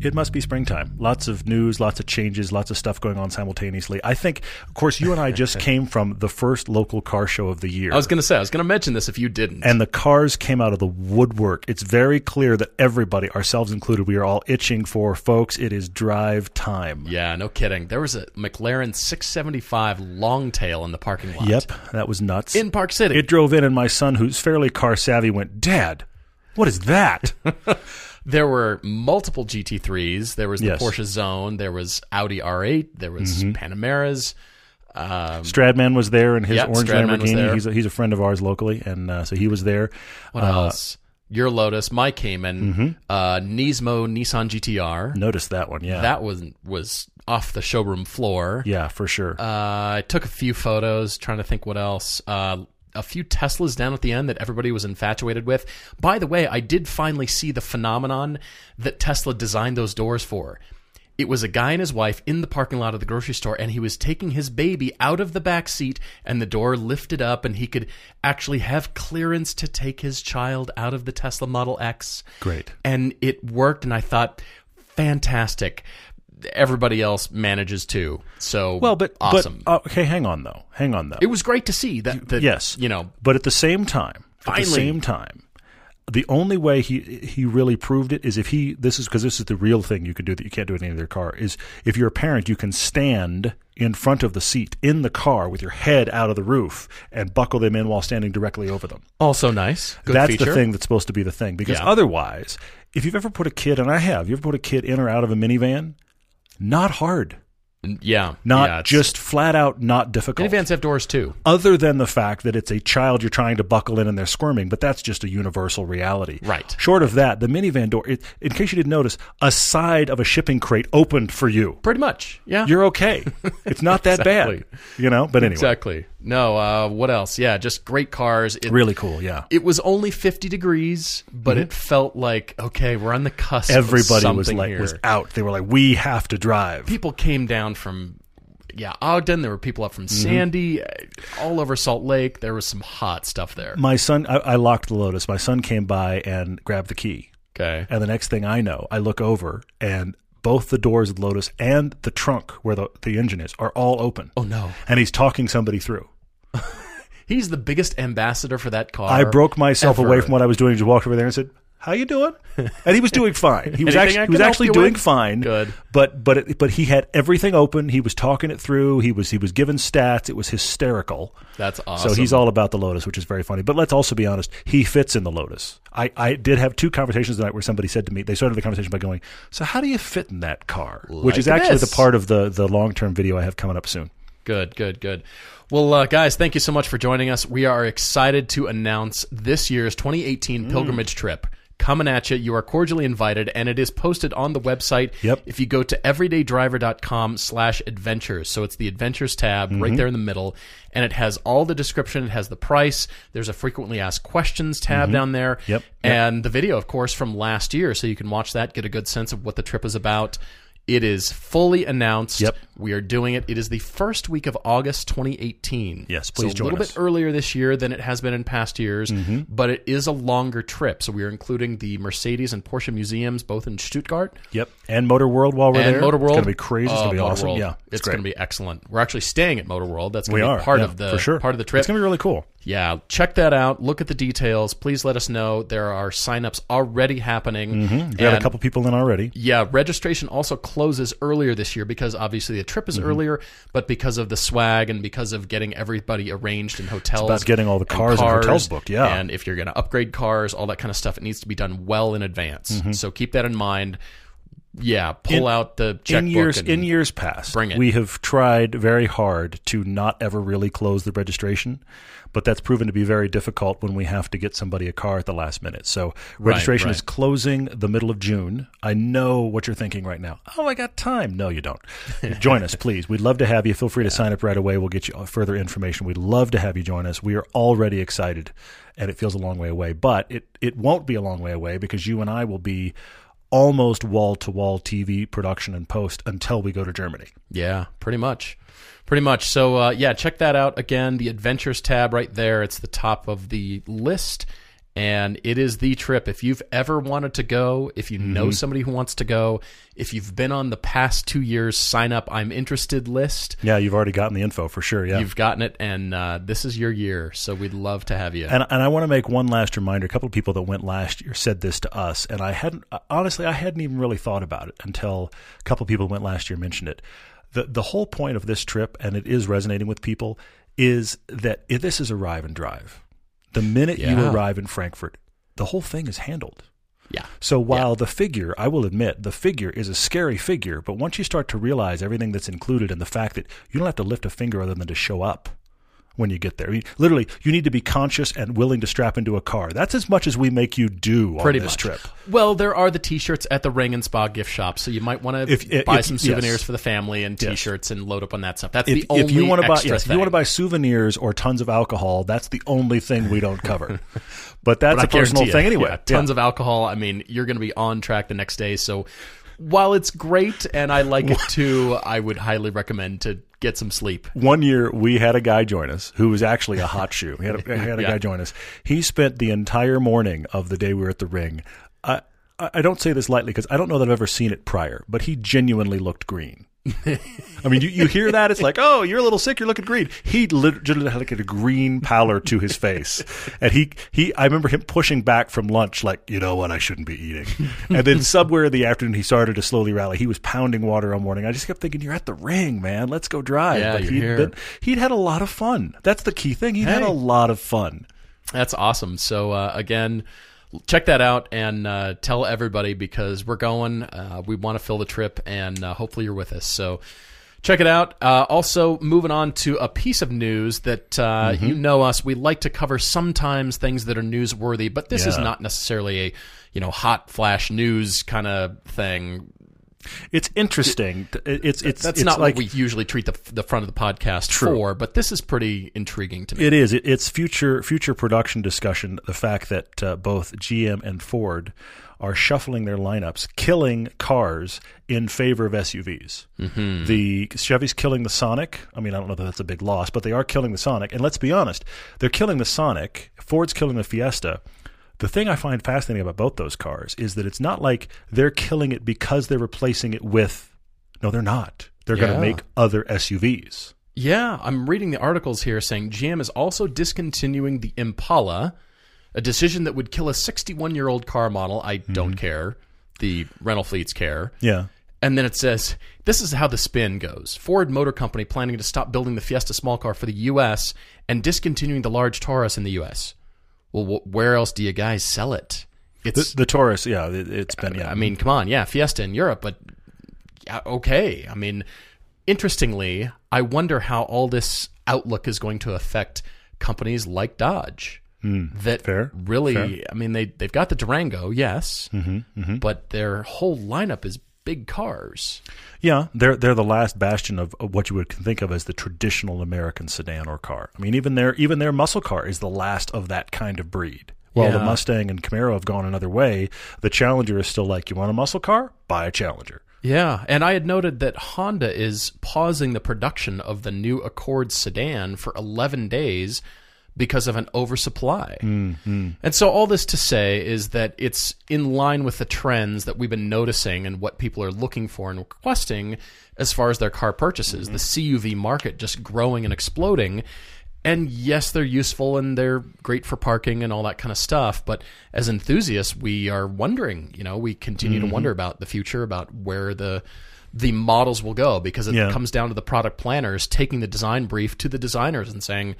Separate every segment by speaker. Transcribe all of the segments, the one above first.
Speaker 1: It must be springtime. Lots of news, lots of changes, lots of stuff going on simultaneously. I think, of course, you and I just came from the first local car show of the year.
Speaker 2: I was going to say, I was going to mention this if you didn't.
Speaker 1: and the cars came out of the woodwork. It's very clear that everybody, ourselves included, we are all itching for, folks, it is drive time.
Speaker 2: yeah, no kidding. There was a McLaren 675 Longtail in the parking lot.
Speaker 1: Yep, that was nuts.
Speaker 2: In Park City.
Speaker 1: it drove in, and my son, who's fairly car savvy, went, Dad, what is that?
Speaker 2: There were multiple GT3s. There was the
Speaker 1: Yes.
Speaker 2: Porsche Zone. There was Audi R8. There was
Speaker 1: Mm-hmm.
Speaker 2: Panameras. Um,
Speaker 1: Stradman was there in his
Speaker 2: Yeah,
Speaker 1: orange
Speaker 2: Stradman
Speaker 1: Lamborghini. He's a, he's a friend of ours locally, and uh, so he was there.
Speaker 2: what
Speaker 1: Uh,
Speaker 2: else? Your Lotus, my Cayman,
Speaker 1: Mm-hmm.
Speaker 2: uh, Nismo Nissan GTR.
Speaker 1: Noticed that one, yeah.
Speaker 2: That was was off the showroom floor.
Speaker 1: yeah, for sure.
Speaker 2: Uh, I took a few photos, trying to think what else. A few Teslas down at the end that everybody was infatuated with. By the way, I did finally see the phenomenon that Tesla designed those doors for. It was a guy and his wife in the parking lot of the grocery store, and he was taking his baby out of the back seat, and the door lifted up, and he could actually have clearance to take his child out of the Tesla Model X.
Speaker 1: Great.
Speaker 2: And it worked, and I thought, fantastic. Everybody else manages too. So
Speaker 1: well, but
Speaker 2: awesome.
Speaker 1: But, uh, okay, hang on though. Hang on though.
Speaker 2: It was great to see that. that
Speaker 1: yes,
Speaker 2: you know,
Speaker 1: But at the same time, at the same time, the only way he he really proved it is if he this is because this is the real thing you can do that you can't do in any other car is if you're a parent you can stand in front of the seat in the car with your head out of the roof and buckle them in while standing directly over them.
Speaker 2: also nice. Good
Speaker 1: that's
Speaker 2: feature.
Speaker 1: the thing that's supposed to be the thing because
Speaker 2: Yeah.
Speaker 1: otherwise, if you've ever put a kid and I have, you ever put a kid in or out of a minivan, not hard,
Speaker 2: Yeah,
Speaker 1: not
Speaker 2: yeah,
Speaker 1: just flat out not difficult
Speaker 2: minivans have doors too.
Speaker 1: other than the fact that it's a child you're trying to buckle in and they're squirming, but that's just a universal reality.
Speaker 2: Right.
Speaker 1: Short of that, the minivan door, it, in case you didn't notice, a side of a shipping crate opened for you.
Speaker 2: Pretty much. Yeah.
Speaker 1: You're okay. It's not that
Speaker 2: Exactly.
Speaker 1: bad. You know? But anyway.
Speaker 2: exactly. No. Uh, what else? Yeah, just great cars. It,
Speaker 1: Really cool, yeah.
Speaker 2: It was only 50 degrees, but it felt like okay, we're on the cusp. of
Speaker 1: Mm-hmm. Everybody was like
Speaker 2: here.
Speaker 1: was out. They were like, We have to drive.
Speaker 2: people came down from yeah Ogden. There were people up from
Speaker 1: Mm-hmm.
Speaker 2: Sandy, all over Salt Lake. There was some hot stuff there.
Speaker 1: My son I, I locked the Lotus. My son came by and grabbed the key.
Speaker 2: Okay.
Speaker 1: And the next thing I know, I look over and both the doors of the Lotus and the trunk where the, the engine is are all open.
Speaker 2: Oh no.
Speaker 1: And he's talking somebody through.
Speaker 2: He's the biggest ambassador for that car.
Speaker 1: I broke myself
Speaker 2: ever.
Speaker 1: away from what I was doing, just walked over there and said, "How you doing?" And he was doing fine. He was actually he was actually doing
Speaker 2: with?
Speaker 1: fine.
Speaker 2: Good.
Speaker 1: But but it, but he had everything open. He was talking it through. He was he was giving stats. It was hysterical.
Speaker 2: That's awesome.
Speaker 1: So he's all about the Lotus, which is very funny. But let's also be honest, he fits in the Lotus. I, I did have two conversations tonight where somebody said to me, they started the conversation by going, So how do you fit in that car? which is
Speaker 2: Like
Speaker 1: actually the part of the, the long term video I have coming up soon.
Speaker 2: Good, good, good. Well, uh, guys, thank you so much for joining us. We are excited to announce this year's 2018
Speaker 1: Mm.
Speaker 2: pilgrimage trip coming at you. You are cordially invited, and it is posted on the website.
Speaker 1: Yep.
Speaker 2: If you go to everydaydriver.com slash adventures, so it's the adventures tab
Speaker 1: Mm-hmm.
Speaker 2: right there in the middle, and it has all the description. It has the price. There's a frequently asked questions tab down there.
Speaker 1: Mm-hmm. Yep, yep.
Speaker 2: And the video, of course, from last year, so you can watch that, get a good sense of what the trip is about. It is fully announced.
Speaker 1: Yep.
Speaker 2: We are doing it. It is the first week of August 2018.
Speaker 1: Yes, please
Speaker 2: so
Speaker 1: join
Speaker 2: a little
Speaker 1: us.
Speaker 2: bit earlier this year than it has been in past years,
Speaker 1: Mm-hmm.
Speaker 2: but it is a longer trip. So we are including the Mercedes and Porsche museums, both in Stuttgart
Speaker 1: Yep. And Motor World while we're
Speaker 2: and
Speaker 1: there.
Speaker 2: Motor World.
Speaker 1: It's going to be crazy. It's going to be
Speaker 2: Motor
Speaker 1: awesome.
Speaker 2: World.
Speaker 1: Yeah.
Speaker 2: it's,
Speaker 1: great.
Speaker 2: going to be excellent. We're actually staying at Motor World. That's going to
Speaker 1: are
Speaker 2: be part
Speaker 1: yeah,
Speaker 2: of the
Speaker 1: for sure.
Speaker 2: part of the trip.
Speaker 1: It's going to be really cool.
Speaker 2: Yeah, check that out. Look at the details. Please let us know. There are signups already happening.
Speaker 1: We've got a couple people in already.
Speaker 2: yeah, registration also closes earlier this year because obviously the trip is
Speaker 1: Mm-hmm.
Speaker 2: earlier, but because of the swag and because of getting everybody arranged in hotels.
Speaker 1: about getting all the cars and hotels booked, yeah.
Speaker 2: And if you're going to upgrade cars, all that kind of stuff, it needs to be done well in advance.
Speaker 1: Mm-hmm.
Speaker 2: So keep that in mind. Yeah, pull
Speaker 1: In-
Speaker 2: out the checkbook.
Speaker 1: in years
Speaker 2: and-
Speaker 1: in years past,
Speaker 2: bring it.
Speaker 1: we have tried very hard to not ever really close the registration, but that's proven to be very difficult when we have to get somebody a car at the last minute. So registration
Speaker 2: right.
Speaker 1: is closing the middle of June. I know what you're thinking right now. Oh, I got time. No, you don't. join us, please. We'd love to have you. Feel free to sign up right away. We'll get you further information. We'd love to have you join us. We are already excited, and it feels a long way away, but it it won't be a long way away because you and I will be almost wall to wall TV production and post until we go to Germany.
Speaker 2: Yeah, pretty much. Pretty much. So, uh, yeah, check that out. Again, the Adventures tab right there. It's the top of the list. And it is the trip. If you've ever wanted to go, if you know somebody who wants to go, if you've been on the past two years sign up, I'm interested list,
Speaker 1: Yeah, you've already gotten the info for sure. Yeah.
Speaker 2: you've gotten it. And uh, this is your year. So we'd love to have you.
Speaker 1: and, and I want to make one last reminder. A couple of people that went last year said this to us, and I hadn't honestly I hadn't even really thought about it until a couple of people who went last year mentioned it. the The whole point of this trip, and it is resonating with people, is that if this is arrive and drive. The minute you arrive in Frankfurt, the whole thing is handled.
Speaker 2: yeah.
Speaker 1: So while the figure, I will admit, the figure is a scary figure, but once you start to realize everything that's included and the fact that you don't have to lift a finger other than to show up when you get there. Literally, you need to be conscious and willing to strap into a car. That's as much as we make you do on
Speaker 2: Pretty
Speaker 1: this
Speaker 2: much.
Speaker 1: trip.
Speaker 2: Well, there are the T-shirts at the Ring and Spa gift shop, so you might want to buy
Speaker 1: if-
Speaker 2: some
Speaker 1: yes.
Speaker 2: souvenirs for the family and T-shirts and load up on that stuff. That's
Speaker 1: If,
Speaker 2: the only
Speaker 1: if you want to buy, yes, if you want to buy souvenirs or tons of alcohol, that's the only thing we don't cover. but that's
Speaker 2: But
Speaker 1: a personal
Speaker 2: you,
Speaker 1: thing anyway.
Speaker 2: yeah, tons of alcohol. I mean, you're going to be on track the next day. So while it's great and I like it too, I would highly recommend to get some sleep.
Speaker 1: One year we had a guy join us who was actually a hot shoe. We had a, had a
Speaker 2: Yeah.
Speaker 1: guy join us. He spent the entire morning of the day we were at the ring. I I I don't say this lightly because I don't know that I've ever seen it prior, but he genuinely looked green. I mean, you, you hear that? It's like, oh, you're a little sick. You're looking green. He literally had like a green pallor to his face, and he he. I remember him pushing back from lunch, like, you know what, I shouldn't be eating. And then somewhere in the afternoon, he started to slowly rally. He was pounding water all morning. I just kept thinking, you're at the ring, man. Let's go drive.
Speaker 2: Yeah,
Speaker 1: but
Speaker 2: you're
Speaker 1: he'd
Speaker 2: here.
Speaker 1: been- he'd had a lot of fun. That's the key thing. He had
Speaker 2: Hey.
Speaker 1: a lot of fun.
Speaker 2: That's awesome. So uh, again, check that out and uh, tell everybody because we're going. Uh, we want to fill the trip, and uh, hopefully you're with us. So check it out. Uh, also, moving on to a piece of news that uh,
Speaker 1: Mm-hmm.
Speaker 2: you know us. We like to cover sometimes things that are newsworthy, but this is not necessarily a you know hot flash news kind of thing.
Speaker 1: It's interesting. It's it's
Speaker 2: That's
Speaker 1: it's
Speaker 2: not
Speaker 1: like
Speaker 2: what we usually treat the the front of the podcast for, but this is pretty intriguing to me.
Speaker 1: It is. It, it's future future production discussion. The fact that uh, both GM and Ford are shuffling their lineups, killing cars in favor of SUVs. Mm-hmm. The Chevy's killing the Sonic. I mean, I don't know that that's a big loss, but they are killing the Sonic. And let's be honest, they're killing the Sonic. Ford's killing the Fiesta. The thing I find fascinating about both those cars is that it's not like they're killing it because they're replacing it with. No, they're not. They're going to make other SUVs.
Speaker 2: Yeah, I'm reading the articles here saying GM is also discontinuing the Impala, a decision that would kill a 61 year old car model. I mm-hmm. don't care. The rental fleets care.
Speaker 1: Yeah.
Speaker 2: And then it says, this is how the spin goes. Ford Motor Company planning to stop building the Fiesta small car for the U.S. and discontinuing the large Taurus in the U.S. Well, wh- where else do you guys sell it? It's,
Speaker 1: The, the Taurus, yeah, it, it's been. Yeah,
Speaker 2: I mean, come on, yeah, Fiesta in Europe, but yeah, okay. I mean, interestingly, I wonder how all this outlook is going to affect companies like Dodge. that
Speaker 1: Hmm. fair,
Speaker 2: really,
Speaker 1: fair. Mm-hmm,
Speaker 2: I mean, they they've got the Durango, yes, but their whole lineup is big cars.
Speaker 1: yeah, they're they're the last bastion of, of what you would think of as the traditional American sedan or car. I mean, even their even their muscle car is the last of that kind of breed. While the Mustang and Camaro have gone another way, the Challenger is still like, you want a muscle car? Buy a Challenger.
Speaker 2: Yeah, and I had noted that Honda is pausing the production of the new Accord sedan for 11 days because of an oversupply.
Speaker 1: Mm-hmm.
Speaker 2: And so, all this to say is that it's in line with the trends that we've been noticing and what people are looking for and requesting as far as their car purchases.
Speaker 1: Mm-hmm.
Speaker 2: The CUV market just growing and exploding. And yes, they're useful and they're great for parking and all that kind of stuff. But as enthusiasts, we are wondering. You know, we continue
Speaker 1: Mm-hmm.
Speaker 2: to wonder about the future, about where the the models will go, because it
Speaker 1: Yeah.
Speaker 2: comes down to the product planners taking the design brief to the designers and saying,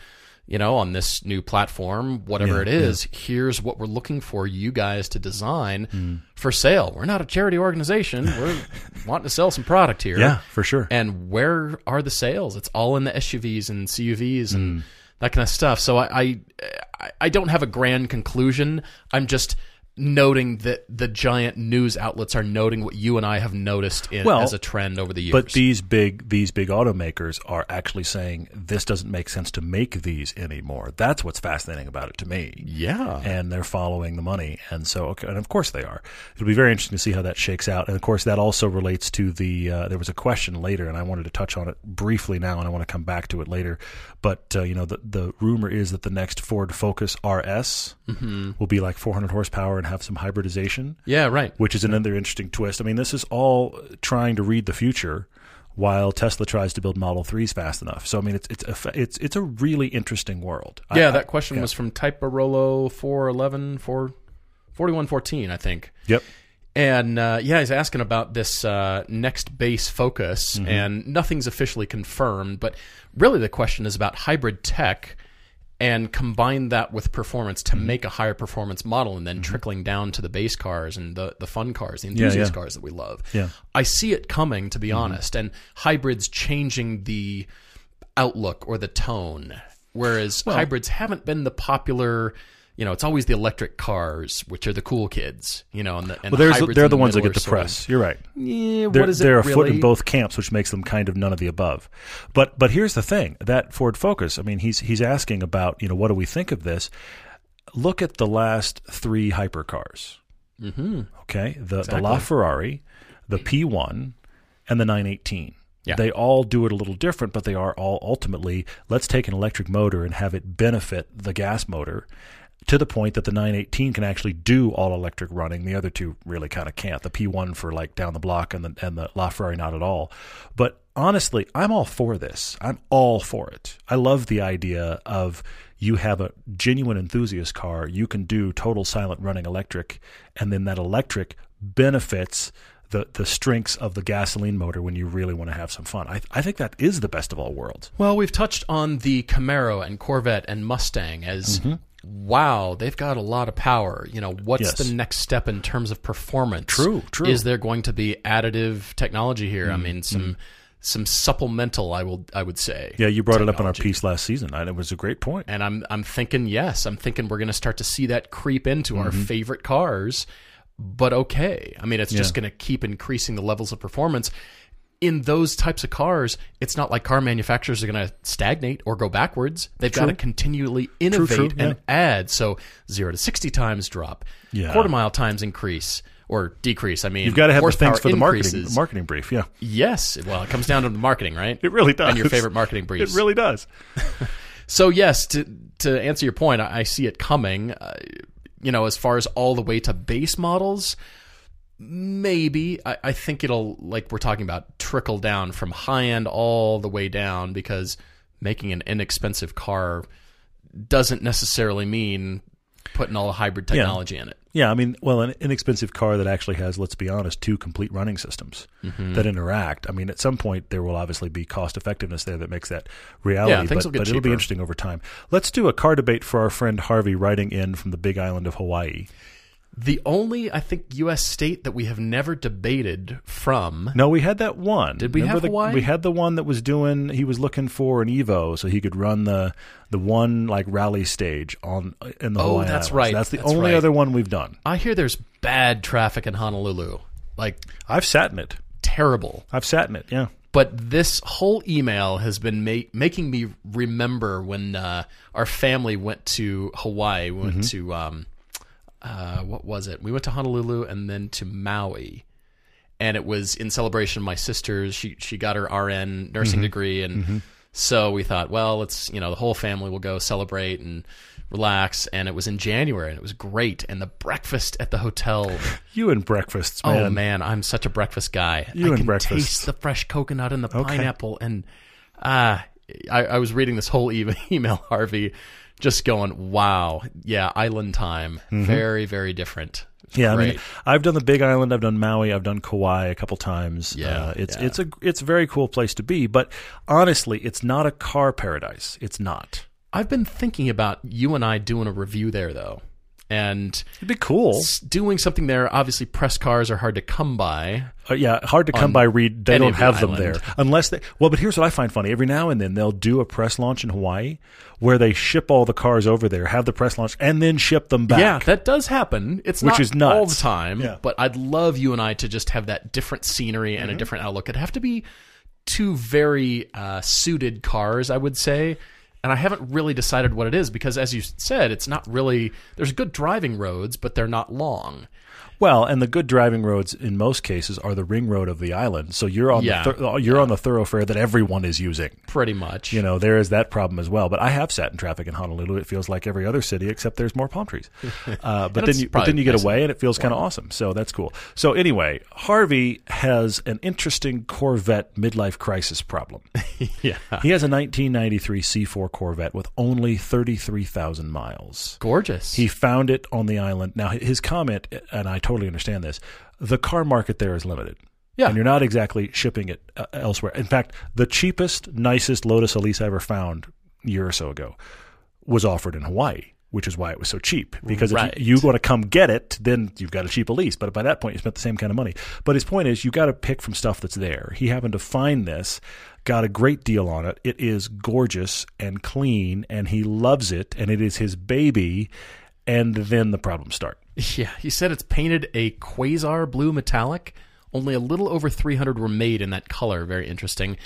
Speaker 2: you know, on this new platform, whatever
Speaker 1: Yeah,
Speaker 2: it is, here's what we're looking for you guys to design
Speaker 1: Hmm.
Speaker 2: for sale. We're not a charity organization. We're wanting to sell some product here.
Speaker 1: Yeah, for sure.
Speaker 2: And where are the sales? It's all in the SUVs and CUVs and that kind of stuff. So I, I I don't have a grand conclusion. I'm just noting that the giant news outlets are noting what you and I have noticed in,
Speaker 1: Well,
Speaker 2: as a trend over the years.
Speaker 1: But these big these big automakers are actually saying this doesn't make sense to make these anymore. That's what's fascinating about it to me.
Speaker 2: yeah.
Speaker 1: And they're following the money, and so okay, and of course they are. It'll be very interesting to see how that shakes out. And of course, that also relates to the. Uh, there was a question later, and I wanted to touch on it briefly now, and I want to come back to it later. But uh, you know, the the rumor is that the next Ford Focus RS will be like 400 horsepower and have some hybridization
Speaker 2: yeah, right.
Speaker 1: which is another interesting twist. I mean, this is all trying to read the future while Tesla tries to build Model 3s fast enough. So I mean, it's it's a, it's it's a really interesting world.
Speaker 2: Yeah,
Speaker 1: I-
Speaker 2: that question was from Type Barolo 411 4 4114, I think.
Speaker 1: Yep.
Speaker 2: And uh, yeah, he's asking about this uh, next base focus,
Speaker 1: Mm-hmm.
Speaker 2: and nothing's officially confirmed. But really, the question is about hybrid tech and combine that with performance
Speaker 1: Mm-hmm.
Speaker 2: to make a higher performance model, and then trickling down to the base cars and the, the fun cars, the enthusiast
Speaker 1: yeah.
Speaker 2: cars that we love.
Speaker 1: Yeah.
Speaker 2: I see it coming, to be
Speaker 1: Mm-hmm.
Speaker 2: honest, and hybrids changing the outlook or the tone, whereas hybrids haven't been the popular. You know, it's always the electric cars, which are the cool kids. You know, and the, and
Speaker 1: Well,
Speaker 2: hybrids
Speaker 1: they're
Speaker 2: in
Speaker 1: the ones that get the
Speaker 2: sort of-
Speaker 1: press. You're right.
Speaker 2: yeah,
Speaker 1: They're,
Speaker 2: what is
Speaker 1: they're
Speaker 2: really?
Speaker 1: a foot in both camps, which makes them kind of none of the above. But but here's the thing: that Ford Focus. I mean, he's he's asking about you know what do we think of this? Look at the last three hypercars. Mm-hmm. Okay, the the LaFerrari, the P1, and the 918.
Speaker 2: Yeah.
Speaker 1: They all do it a little different, but they are all ultimately let's take an electric motor and have it benefit the gas motor to the point that the 918 can actually do all electric running. The other two really kind of can't. The P1 for like down the block and the and the LaFerrari not at all. But honestly, I'm all for this. I'm all for it. I love the idea of you have a genuine enthusiast car, you can do total silent running electric, and then that electric benefits the, the strengths of the gasoline motor when you really want to have some fun. I, I think that is the best of all worlds.
Speaker 2: Well, we've touched on the Camaro and Corvette and Mustang as mm-hmm. Wow, they've got a lot of power. You know, what's.
Speaker 1: Yes.
Speaker 2: the next step in terms of performance?
Speaker 1: True, true.
Speaker 2: Is there going to be additive technology here?
Speaker 1: Mm-hmm.
Speaker 2: I mean, some some supplemental, I will I would say.
Speaker 1: Yeah, you brought it up in our piece last season. and It was a great point.
Speaker 2: And I'm I'm thinking yes, I'm thinking we're going to start to see that creep into our
Speaker 1: Mm-hmm.
Speaker 2: favorite cars. But okay, I mean, it's just going to keep increasing the levels of performance. In those types of cars, it's not like car manufacturers are going to stagnate or go backwards. They've got to continually innovate
Speaker 1: true,
Speaker 2: and add. So zero to sixty times drop,
Speaker 1: Yeah.
Speaker 2: quarter mile times increase or decrease. I mean,
Speaker 1: You've got to have the things for the marketing marketing brief. Yeah,
Speaker 2: Yes, well, it comes down to the marketing, right?
Speaker 1: it really does.
Speaker 2: And your favorite marketing brief.
Speaker 1: It really does.
Speaker 2: So yes, to to answer your point, I, I see it coming. Uh, you know, as far as all the way to base models, maybe I, I think it'll like we're talking about trickle down from high end all the way down because making an inexpensive car doesn't necessarily mean putting all the hybrid technology in it.
Speaker 1: Yeah, I mean, well, an inexpensive car that actually has, let's be honest, two complete running systems
Speaker 2: Mm-hmm.
Speaker 1: that interact. I mean, at some point there will obviously be cost effectiveness there that makes that reality.
Speaker 2: Yeah, things
Speaker 1: but,
Speaker 2: will get
Speaker 1: but it'll be interesting over time. Let's do a car debate for our friend Harvey writing in from the big island of Hawaii.
Speaker 2: The only I think U.S. state that we have never debated from.
Speaker 1: No, we had that one.
Speaker 2: Did we
Speaker 1: Remember
Speaker 2: have
Speaker 1: the? We had the one that was doing. He was looking for an Evo so he could run the the one like rally stage on in the
Speaker 2: Oh,
Speaker 1: Hawaiian
Speaker 2: that's
Speaker 1: Islands.
Speaker 2: right.
Speaker 1: That's the
Speaker 2: That's
Speaker 1: only
Speaker 2: right.
Speaker 1: other one we've done.
Speaker 2: I hear there's bad traffic in Honolulu, like
Speaker 1: I've sat in it.
Speaker 2: terrible.
Speaker 1: I've sat in it. Yeah.
Speaker 2: but this whole email has been ma- making me remember when uh, our family went to Hawaii. We went to um, uh, what was it? We went to Honolulu and then to Maui, and it was in celebration of my sister's. She she got her RN nursing degree, and so we thought, well, let's you know the whole family will go celebrate and relax. And it was in January, and it was great. And the breakfast at the hotel.
Speaker 1: You and breakfasts, man.
Speaker 2: Oh man, I'm such a breakfast guy.
Speaker 1: You
Speaker 2: I
Speaker 1: and breakfast.
Speaker 2: taste the fresh coconut and the pineapple, and uh, I, I was reading this whole e- email, Harvey, just going, "Wow, yeah, island time, very, very different." It's
Speaker 1: Mm-hmm. Yeah, I mean, I've done the Big Island, I've done Maui, I've done Kauai a couple times.
Speaker 2: Yeah,
Speaker 1: uh, it's
Speaker 2: yeah.
Speaker 1: it's a it's a very cool place to be. But honestly, it's not a car paradise. It's not.
Speaker 2: I've been thinking about you and I doing a review there though. And
Speaker 1: It'd be cool.
Speaker 2: doing something there, obviously press cars are hard to come by.
Speaker 1: Uh, yeah, hard to come by. Read they don't
Speaker 2: of the
Speaker 1: have them there unless they. Well, but here's what I find funny: every now and then they'll do a press launch in Hawaii where they ship all the cars over there, have the press launch, and then ship them back.
Speaker 2: Yeah, that does happen. It's
Speaker 1: Which
Speaker 2: not
Speaker 1: is nuts.
Speaker 2: all the time,
Speaker 1: Yeah.
Speaker 2: but I'd love you and I to just have that different scenery
Speaker 1: Mm-hmm.
Speaker 2: and a different outlook. It'd have to be two very uh, suited cars, I would say. And I haven't really decided what it is because, as you said, it's not really. There's good driving roads, but they're not long.
Speaker 1: Well, and the good driving roads in most cases are the ring road of the island. So you're on
Speaker 2: Yeah.
Speaker 1: the thor- you're on the thoroughfare that everyone is using.
Speaker 2: Pretty much.
Speaker 1: You know, there is that problem as well. But I have sat in traffic in Honolulu. It feels like every other city except there's more palm trees. Uh, but then you but then you get away and it feels kind of awesome. So that's cool. So anyway, Harvey has an interesting Corvette midlife crisis problem.
Speaker 2: yeah.
Speaker 1: he has a 1993 C4 Corvette with only 33,000 miles.
Speaker 2: Gorgeous.
Speaker 1: He found it on the island. Now, his comment, and I totally understand this, the car market there is limited.
Speaker 2: Yeah.
Speaker 1: And you're not exactly shipping it uh, elsewhere. In fact, the cheapest, nicest Lotus Elise I ever found a year or so ago was offered in Hawaii, which is why it was so cheap. Because
Speaker 2: Right.
Speaker 1: if you, you want to come get it, then you've got a cheap Elise. But by that point, you spent the same kind of money. But his point is, you got to pick from stuff that's there. He happened to find this, got a great deal on it. It is gorgeous and clean, and he loves it, and it is his baby. And then the problems start.
Speaker 2: Yeah, he said it's painted a quasar blue metallic. Only a little over 300 were made in that color. Very interesting.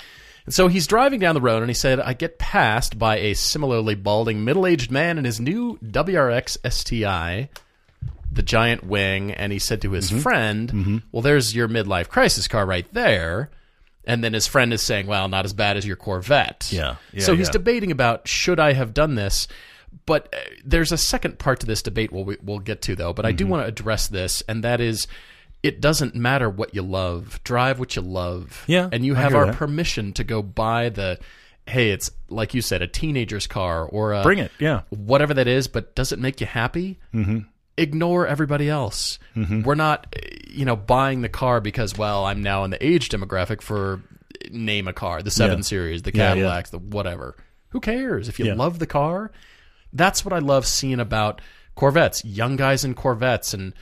Speaker 2: And so he's driving down the road and he said, I get passed by a similarly balding middle aged man in his new WRX STI, the giant wing. And he said to his
Speaker 1: Mm-hmm.
Speaker 2: friend, Well, there's your midlife crisis car right there. And then his friend is saying, Well, not as bad as your Corvette.
Speaker 1: Yeah, yeah,
Speaker 2: so he's
Speaker 1: yeah.
Speaker 2: debating about should I have done this. But uh, there's a second part to this debate we'll, we'll get to, though. But I
Speaker 1: Mm-hmm.
Speaker 2: do want to address this, and that is it doesn't matter what you love. Drive what you love.
Speaker 1: Yeah,
Speaker 2: And you have our
Speaker 1: that.
Speaker 2: permission to go buy the, hey, it's like you said, a teenager's car or a,
Speaker 1: Bring it. Yeah.
Speaker 2: whatever that is, but does it make you happy? Mm-hmm. Ignore everybody else.
Speaker 1: Mm-hmm.
Speaker 2: We're not, you know, buying the car because, well, I'm now in the age demographic for name a car, the seven
Speaker 1: Yeah.
Speaker 2: series, the
Speaker 1: Yeah, yeah.
Speaker 2: Cadillacs, the whatever. Who cares if you
Speaker 1: Yeah.
Speaker 2: love the car? That's what I love seeing about Corvettes, young guys in Corvettes, and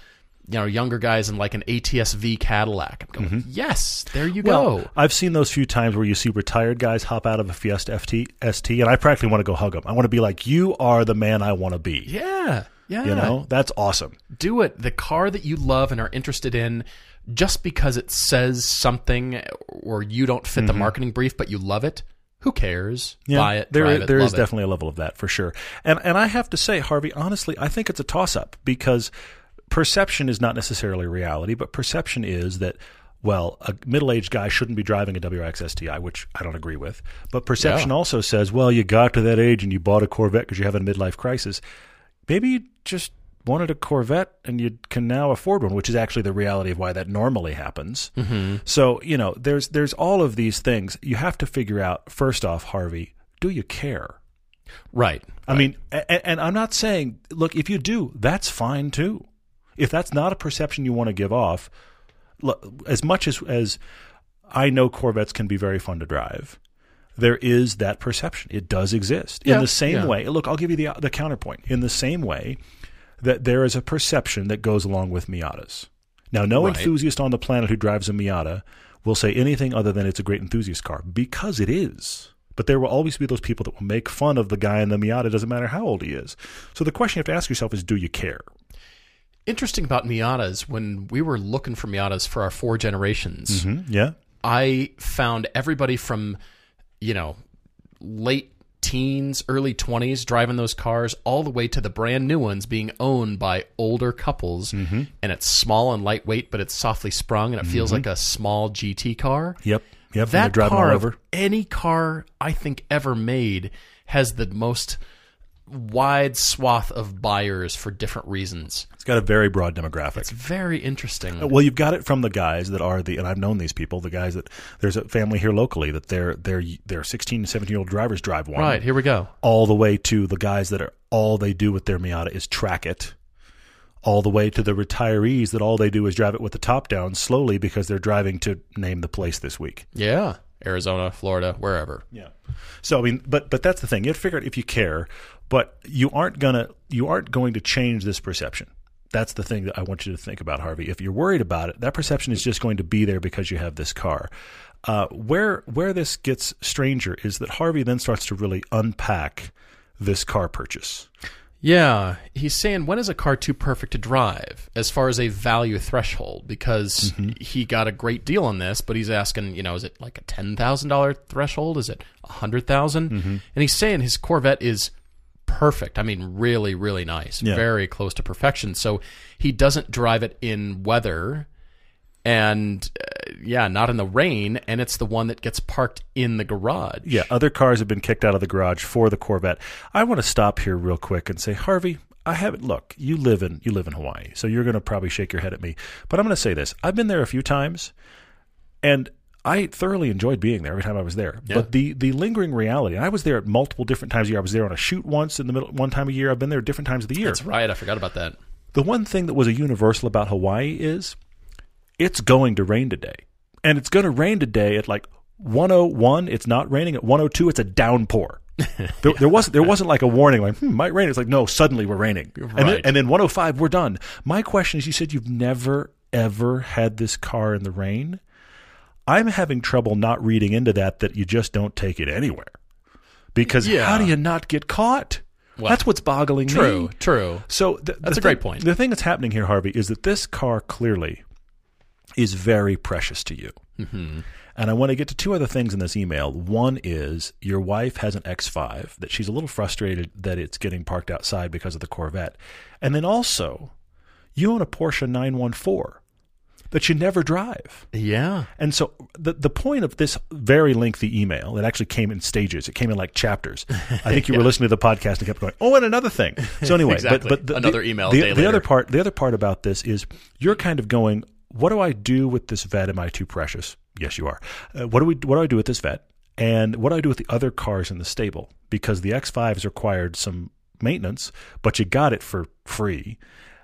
Speaker 2: you know, younger guys in like an ATS-V Cadillac. I'm going, yes, there you
Speaker 1: Mm-hmm. Well,
Speaker 2: go.
Speaker 1: I've seen those few times where you see retired guys hop out of a Fiesta FT, ST, and I practically want to go hug them. I want to be like, you are the man I want to be.
Speaker 2: Yeah, yeah.
Speaker 1: You know, that's awesome.
Speaker 2: do it. The car that you love and are interested in, just because it says something or you don't fit the marketing brief, but you love it, who cares? Buy it,
Speaker 1: there,
Speaker 2: it,
Speaker 1: there is
Speaker 2: it.
Speaker 1: definitely a level of that for sure. And and I have to say, Harvey, honestly, I think it's a toss up because perception is not necessarily reality, but perception is that. Well, a middle-aged guy shouldn't be driving a WRX STI, which I don't agree with. But perception
Speaker 2: Yeah.
Speaker 1: also says, well, you got to that age and you bought a Corvette because you're having a midlife crisis. Maybe you just wanted a Corvette and you can now afford one, which is actually the reality of why that normally happens. Mm-hmm. So you know, there's there's all of these things you have to figure out. First off, Harvey, do you care?
Speaker 2: Right.
Speaker 1: I mean, and, and I'm not saying, look, if you do, that's fine too. If that's not a perception you want to give off, look, as much as as I know Corvettes can be very fun to drive, there is that perception. It does exist
Speaker 2: Yeah,
Speaker 1: in the same
Speaker 2: yeah.
Speaker 1: way. Look, I'll give you the the counterpoint. In the same way that there is a perception that goes along with Miatas. Now, no
Speaker 2: Right.
Speaker 1: enthusiast on the planet who drives a Miata will say anything other than it's a great enthusiast car because it is. But there will always be those people that will make fun of the guy in the Miata, doesn't matter how old he is. So the question you have to ask yourself is do you care?
Speaker 2: Interesting about Miatas, when we were looking for Miatas for our four generations, mm-hmm.
Speaker 1: Yeah.
Speaker 2: I found everybody from, you know, late teens, early 20s driving those cars, all the way to the brand new ones being owned by older couples. Mm-hmm. And it's small and lightweight, but it's softly sprung and it feels mm-hmm. like a small GT car.
Speaker 1: Yep. Yep.
Speaker 2: That
Speaker 1: driving
Speaker 2: car,
Speaker 1: over.
Speaker 2: any car I think ever made, has the most wide swath of buyers for different reasons.
Speaker 1: It's got a very broad demographic.
Speaker 2: It's very interesting.
Speaker 1: Uh, well, you've got it from the guys that are the, and I've known these people. The guys that there's a family here locally that their their their 16 and 17 year old drivers drive one,
Speaker 2: Right, here we go.
Speaker 1: all the way to the guys that are all they do with their Miata is track it, all the way to the retirees that all they do is drive it with the top down slowly because they're driving to name the place this week.
Speaker 2: Yeah. Arizona, Florida, wherever.
Speaker 1: Yeah. So I mean, but but that's the thing. You have to figure out if you care, but you aren't gonna you aren't going to change this perception. That's the thing that I want you to think about, Harvey. If you're worried about it, that perception is just going to be there because you have this car. Uh, where where this gets stranger is that Harvey then starts to really unpack this car purchase.
Speaker 2: Yeah, he's saying when is a car too perfect to drive as far as a value threshold? Because he got a great deal on this, but he's asking, you know, is it like a ten thousand dollar threshold? Is it a hundred And he's saying his Corvette is perfect. I mean, really, really nice,
Speaker 1: Yeah.
Speaker 2: very close to perfection. So he doesn't drive it in weather, and uh, yeah, not in the rain, and it's the one that gets parked in the garage.
Speaker 1: Yeah, other cars have been kicked out of the garage for the Corvette. I want to stop here real quick and say, Harvey, I haven't. Look, you live in you live in Hawaii, so you're going to probably shake your head at me. But I'm going to say this: I've been there a few times, and I thoroughly enjoyed being there every time I was there. But the the lingering reality, I was there at multiple different times a year. I was there on a shoot once in the middle, one time a year. I've been there different times of the year.
Speaker 2: That's right. I forgot about that.
Speaker 1: The one thing that was a universal about Hawaii is it's going to rain today. And it's going to rain today at like 101. It's not raining. At 102, it's a downpour. There, there wasn't there wasn't like a warning like hmm, might rain. It's like no, suddenly we're raining, and then and then 105 we're done. My question is, you said you've never ever had this car in the rain. I'm having trouble not reading into that that you just don't take it anywhere, because
Speaker 2: Yeah.
Speaker 1: how do you not get caught?
Speaker 2: Well,
Speaker 1: That's what's boggling me.
Speaker 2: True, true.
Speaker 1: So th-
Speaker 2: That's a great
Speaker 1: thing-
Speaker 2: point.
Speaker 1: The thing that's happening here, Harvey, is that this car clearly is very precious to you. Mm-hmm. And I want to get to two other things in this email. One is your wife has an X5 that she's a little frustrated that it's getting parked outside because of the Corvette. And then also, you own a Porsche 914 that you never drive.
Speaker 2: Yeah.
Speaker 1: And so the the point of this very lengthy email, it actually came in stages. It came in like chapters. I think you were listening to the podcast and kept going, "Oh, and another thing." So anyway,
Speaker 2: Exactly.
Speaker 1: but, but the,
Speaker 2: Another
Speaker 1: the-
Speaker 2: email
Speaker 1: The, the other part, the other part about this is you're kind of going, "What do I do with this vet? Am I too precious?" Yes, you are. Uh, what do we? What do I do with this vet? And what do I do with the other cars in the stable? Because the X5 has required some maintenance, but you got it for free.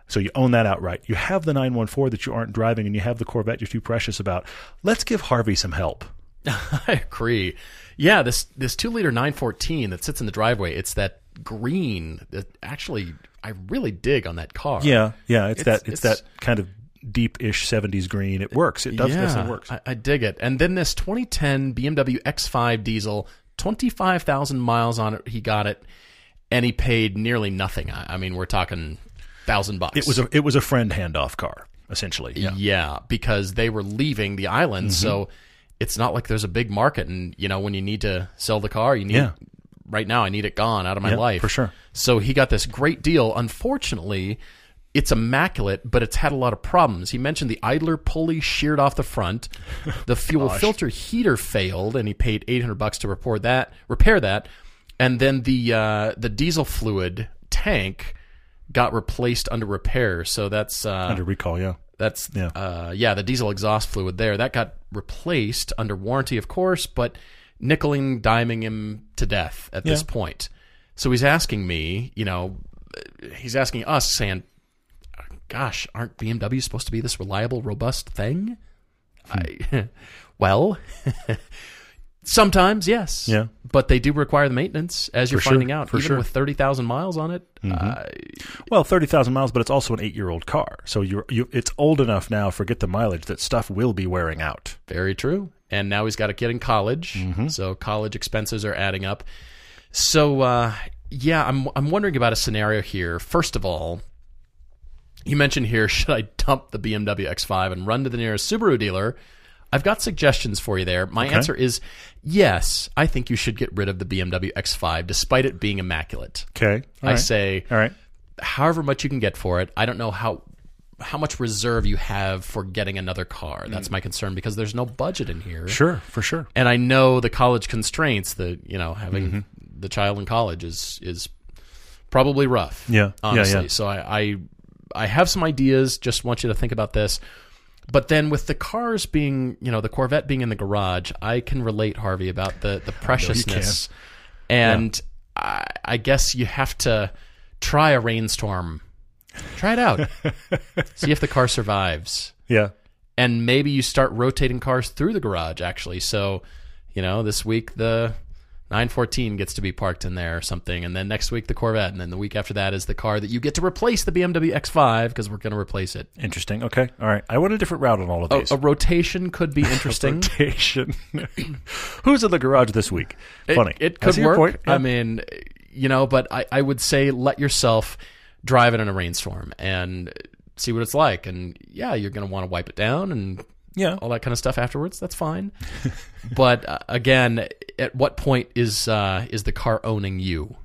Speaker 1: So you own that outright. You have the 914 that you aren't driving, and you have the Corvette you're too precious about. Let's give Harvey some help.
Speaker 2: I agree. Yeah, this this two liter nine fourteen that sits in the driveway. It's that green that actually I really dig on that car.
Speaker 1: Yeah, yeah. It's,
Speaker 2: It's-
Speaker 1: that. It's,
Speaker 2: it's-
Speaker 1: that kind of deep-ish 70s green. It works. It does.
Speaker 2: yeah,
Speaker 1: Definitely works.
Speaker 2: I, I dig it. And then this 2010 BMW X5 diesel, 25,000 miles on it. He got it, and he paid nearly nothing. I, I mean, we're talking thousand bucks.
Speaker 1: It was a. It was a friend handoff car, essentially. Yeah. Mm-hmm.
Speaker 2: Yeah, because they were leaving the island, so it's not like there's a big market. And you know, when you need to sell the car, you need.
Speaker 1: Yeah.
Speaker 2: Right now, I need it gone out of my
Speaker 1: Yeah,
Speaker 2: life
Speaker 1: for sure.
Speaker 2: So he got this great deal. Unfortunately, it's immaculate, but it's had a lot of problems. He mentioned the idler pulley sheared off the front, the fuel filter heater failed, and he paid eight hundred bucks to report that, repair that, and then the uh, the diesel fluid tank got replaced under repair. So that's uh,
Speaker 1: Under recall. Yeah.
Speaker 2: that's
Speaker 1: Yeah.
Speaker 2: uh, yeah, the diesel exhaust fluid there that got replaced under warranty, of course, but nickeling, diming him to death at this point. So he's asking me, you know, he's asking us, saying, "Gosh, aren't BMW supposed to be this reliable, robust thing?" I, well, sometimes yes,
Speaker 1: Yeah.
Speaker 2: but they do require the maintenance, as you're
Speaker 1: For sure,
Speaker 2: finding out.
Speaker 1: for
Speaker 2: Even
Speaker 1: sure. Mm-hmm.
Speaker 2: with thirty thousand miles on it, uh,
Speaker 1: Well, thirty thousand miles, but it's also an eight-year-old car, so you're you. It's old enough now. Forget the mileage. That stuff will be wearing out.
Speaker 2: Very true. And now he's got a kid in college,
Speaker 1: Mm-hmm.
Speaker 2: so college expenses are adding up. So uh, yeah, I'm I'm wondering about a scenario here. First of all, you mentioned here, should I dump the BMW X5 and run to the nearest Subaru dealer? I've got suggestions for you there. My answer is yes. I think you should get rid of the BMW X5, despite it being immaculate.
Speaker 1: Okay. All
Speaker 2: I
Speaker 1: right.
Speaker 2: say
Speaker 1: All right.
Speaker 2: however much you can get for it. I don't know how how much reserve you have for getting another car. That's my concern because there's no budget in here.
Speaker 1: Mm. Sure. For sure.
Speaker 2: And I know the college constraints, the you know, having the child in college is is probably rough.
Speaker 1: Yeah. Yeah, yeah.
Speaker 2: So I, I I have some ideas, just want you to think about this. But then with the cars being, you know, the Corvette being in the garage, I can relate, Harvey, about the, the preciousness. And I, I guess you have to try a rainstorm. Try it out. See if the car survives
Speaker 1: Yeah.
Speaker 2: and maybe you start rotating cars through the garage actually so You know, this week the 914 gets to be parked in there or something, and then next week the Corvette, and then the week after that is the car that you get to replace the BMW X5 because we're going to replace it.
Speaker 1: Interesting. Okay. All right. I want a different route on all of
Speaker 2: A,
Speaker 1: these.
Speaker 2: a rotation could be interesting.
Speaker 1: rotation. Who's in the garage this week? Funny.
Speaker 2: It,
Speaker 1: I
Speaker 2: could work.
Speaker 1: point. Yeah.
Speaker 2: I mean, you know, but I, I would say let yourself drive it in a rainstorm and see what it's like. And yeah, you're going to want to wipe it down and
Speaker 1: yeah.
Speaker 2: all that kind of stuff afterwards. That's fine. but uh, again, at what point is uh, is the car owning you?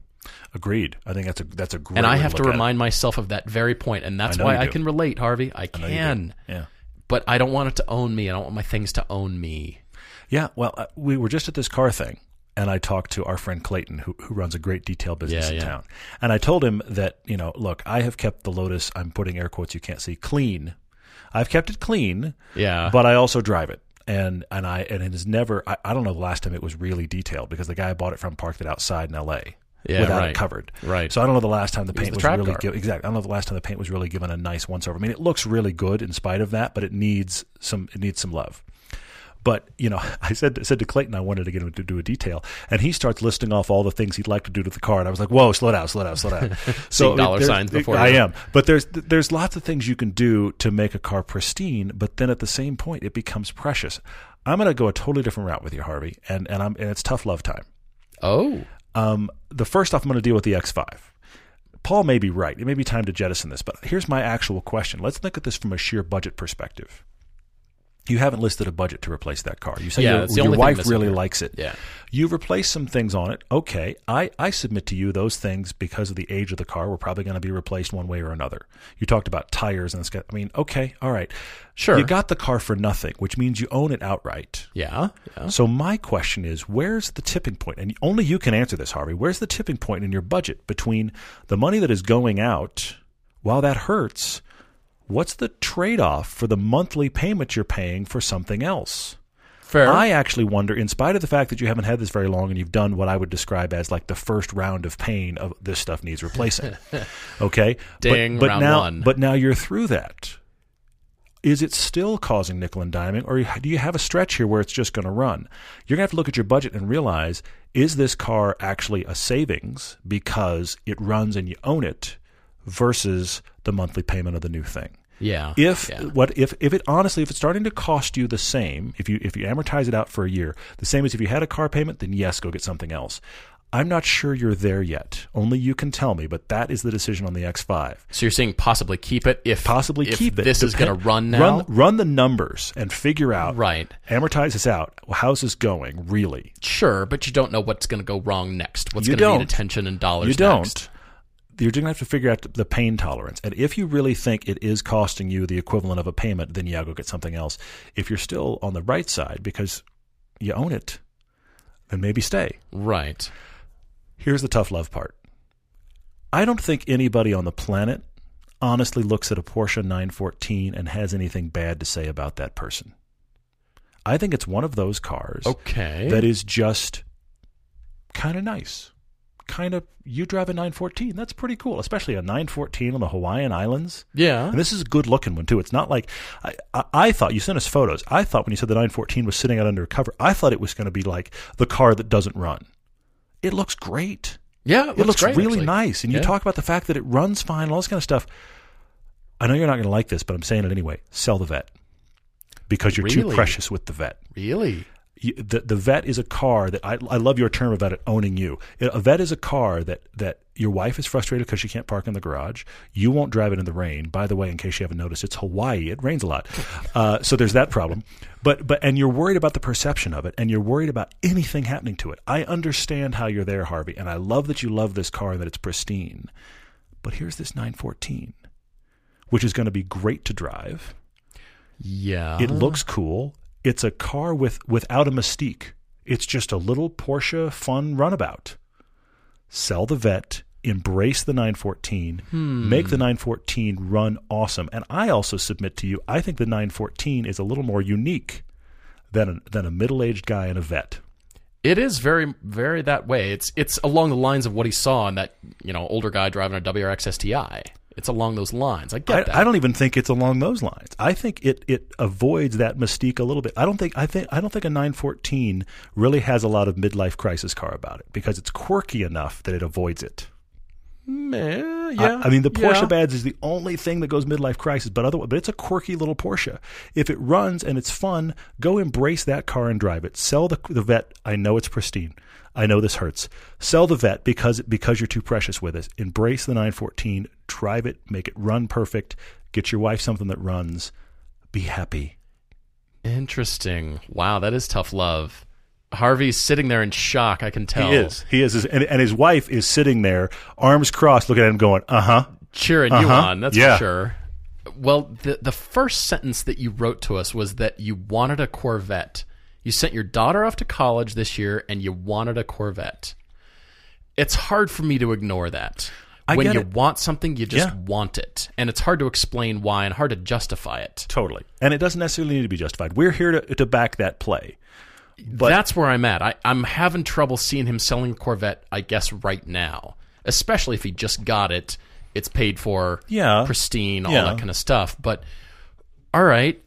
Speaker 1: Agreed. I think that's a that's a great.
Speaker 2: And I have to
Speaker 1: at
Speaker 2: remind myself of that very point, and that's
Speaker 1: I
Speaker 2: why I can relate, Harvey. I
Speaker 1: I know you do.
Speaker 2: can,
Speaker 1: Yeah.
Speaker 2: but I don't want it to own me. I don't want my things to own me.
Speaker 1: Yeah. Well, uh, we were just at this car thing, and I talked to our friend Clayton, who who runs a great detail business
Speaker 2: Yeah,
Speaker 1: in
Speaker 2: yeah.
Speaker 1: town, and I told him that you know, look, I have kept the Lotus. I'm putting air quotes you can't see clean. I've kept it clean,
Speaker 2: Yeah,
Speaker 1: but I also drive it. And and I and it is never I, I don't know the last time it was really detailed because the guy I bought it from parked it outside in L.A.
Speaker 2: Yeah,
Speaker 1: without
Speaker 2: right.
Speaker 1: it covered.
Speaker 2: Right.
Speaker 1: So I don't know the last time the
Speaker 2: was
Speaker 1: paint
Speaker 2: the
Speaker 1: was, really given. Exactly. I don't know the last time the paint was really given a nice once over. I mean, it looks really good in spite of that, but it needs some it needs some love. But you know, I said said to Clayton I wanted to get him to do a detail, and he starts listing off all the things he'd like to do to the car, and I was like, "Whoa, slow down, slow down, slow down."
Speaker 2: Seeing dollar signs before
Speaker 1: I am, but there's there's lots of things you can do to make a car pristine, but then at the same point, it becomes precious. I'm going to go a totally different route with you, Harvey, and and I'm and it's tough love time.
Speaker 2: Oh,
Speaker 1: Um, the first off, I'm going to deal with the X5. Paul may be right. It may be time to jettison this, but here's my actual question. Let's look at this from a sheer budget perspective. You haven't listed a budget to replace that car. You say
Speaker 2: Yeah,
Speaker 1: your, your wife really
Speaker 2: here.
Speaker 1: likes it.
Speaker 2: yeah.
Speaker 1: You've replaced some things on it. Okay. I, I submit to you those things because of the age of the car were probably going to be replaced one way or another. You talked about tires and this. I mean, okay, all right.
Speaker 2: Sure.
Speaker 1: You got the car for nothing, which means you own it outright.
Speaker 2: Yeah. Yeah.
Speaker 1: So my question is, where's the tipping point? And only you can answer this, Harvey. Where's the tipping point in your budget between the money that is going out, while that hurts, what's the trade-off for the monthly payment you're paying for something else?
Speaker 2: Fair.
Speaker 1: I actually wonder, in spite of the fact that you haven't had this very long and you've done what I would describe as like the first round of pain of this stuff needs replacing. okay,
Speaker 2: Ding,
Speaker 1: but, but
Speaker 2: round
Speaker 1: now,
Speaker 2: one.
Speaker 1: but now you're through that. Is it still causing nickel and diming, or do you have a stretch here where it's just going to run? You're going to have to look at your budget and realize: is this car actually a savings because it runs and you own it, versus the monthly payment of the new thing?
Speaker 2: yeah.
Speaker 1: If
Speaker 2: yeah.
Speaker 1: what if if it honestly if it's starting to cost you the same if you if you amortize it out for a year the same as if you had a car payment then yes go get something else. I'm not sure you're there yet. Only you can tell me, but that is the decision on the X5.
Speaker 2: So you're saying possibly keep it if
Speaker 1: Possibly
Speaker 2: if
Speaker 1: keep it.
Speaker 2: This is going to run now.
Speaker 1: Run, run the numbers and figure out.
Speaker 2: Right.
Speaker 1: Amortize this out. How's this going? Really?
Speaker 2: Sure, but you don't know what's going to go wrong next. What's going to need attention and dollars.
Speaker 1: You don't.
Speaker 2: next.
Speaker 1: You're going to have to figure out the pain tolerance. And if you really think it is costing you the equivalent of a payment, then yeah, go get something else. If you're still on the right side because you own it, then maybe stay.
Speaker 2: Right.
Speaker 1: Here's the tough love part. I don't think anybody on the planet honestly looks at a Porsche 914 and has anything bad to say about that person. I think it's one of those cars
Speaker 2: Okay.
Speaker 1: that is just kind of nice. Kind of, you drive a 914. That's pretty cool, especially a 914 on the Hawaiian Islands.
Speaker 2: yeah.
Speaker 1: And this is a good looking one, too. It's not like, I, I, I thought, you sent us photos. I thought when you said the 914 was sitting out under cover, I thought it was going to be like the car that doesn't run. It looks great.
Speaker 2: Yeah. It
Speaker 1: It looks
Speaker 2: great,
Speaker 1: really
Speaker 2: actually.
Speaker 1: nice. And you
Speaker 2: Yeah.
Speaker 1: talk about the fact that it runs fine, all this kind of stuff. I know you're not going to like this, but I'm saying it anyway. Sell the vet because you're too precious with the vet.
Speaker 2: Really.
Speaker 1: The the vet is a car that I I love your term about it owning you. A vet is a car that that your wife is frustrated because she can't park in the garage. You won't drive it in the rain. By the way, in case you haven't noticed, it's Hawaii. It rains a lot, uh, so there's that problem. But but and you're worried about the perception of it, and you're worried about anything happening to it. I understand how you're there, Harvey, and I love that you love this car and that it's pristine. But here's this 914, which is going to be great to drive.
Speaker 2: Yeah.
Speaker 1: It looks cool. It's a car with without a mystique. It's just a little Porsche fun runabout. Sell the vet, embrace the 914, hmm. make the 914 run awesome. And I also submit to you, I think the 914 is a little more unique than a, than a middle-aged guy in a vet.
Speaker 2: It is very, very that way. It's it's along the lines of what he saw in that you know older guy driving a WRX STI. It's along those lines. I get that.
Speaker 1: I, I don't even think it's along those lines. I think it it avoids that mystique a little bit. I don't think I think I don't think a 914 really has a lot of midlife crisis car about it because it's quirky enough that it avoids it.
Speaker 2: Meh, yeah.
Speaker 1: I, I mean, the Porsche
Speaker 2: yeah.
Speaker 1: badge is the only thing that goes midlife crisis, but otherwise, but it's a quirky little Porsche. If it runs and it's fun, go embrace that car and drive it. Sell the the vet. I know it's pristine. I know this hurts. Sell the vet because because you're too precious with it. Embrace the 914. Drive it. Make it run perfect. Get your wife something that runs. Be happy.
Speaker 2: Interesting. Wow, that is tough love. Harvey's sitting there in shock. I can tell.
Speaker 1: He is. He is. And, and his wife is sitting there, arms crossed, looking at him, going, "Uh huh."
Speaker 2: cheering you
Speaker 1: Uh-huh.
Speaker 2: on. That's
Speaker 1: Yeah.
Speaker 2: for sure. Well, the the first sentence that you wrote to us was that you wanted a Corvette. You sent your daughter off to college this year, and you wanted a Corvette. It's hard for me to ignore that.
Speaker 1: I
Speaker 2: when you
Speaker 1: it.
Speaker 2: want something, you just
Speaker 1: Yeah.
Speaker 2: want it, and it's hard to explain why and hard to justify it.
Speaker 1: Totally. And it doesn't necessarily need to be justified. We're here to to back that play. But
Speaker 2: That's where I'm at. I, I'm having trouble seeing him selling a Corvette. I guess right now, especially if he just got it, it's paid for,
Speaker 1: Yeah.
Speaker 2: pristine, all
Speaker 1: Yeah.
Speaker 2: that kind of stuff. But all right,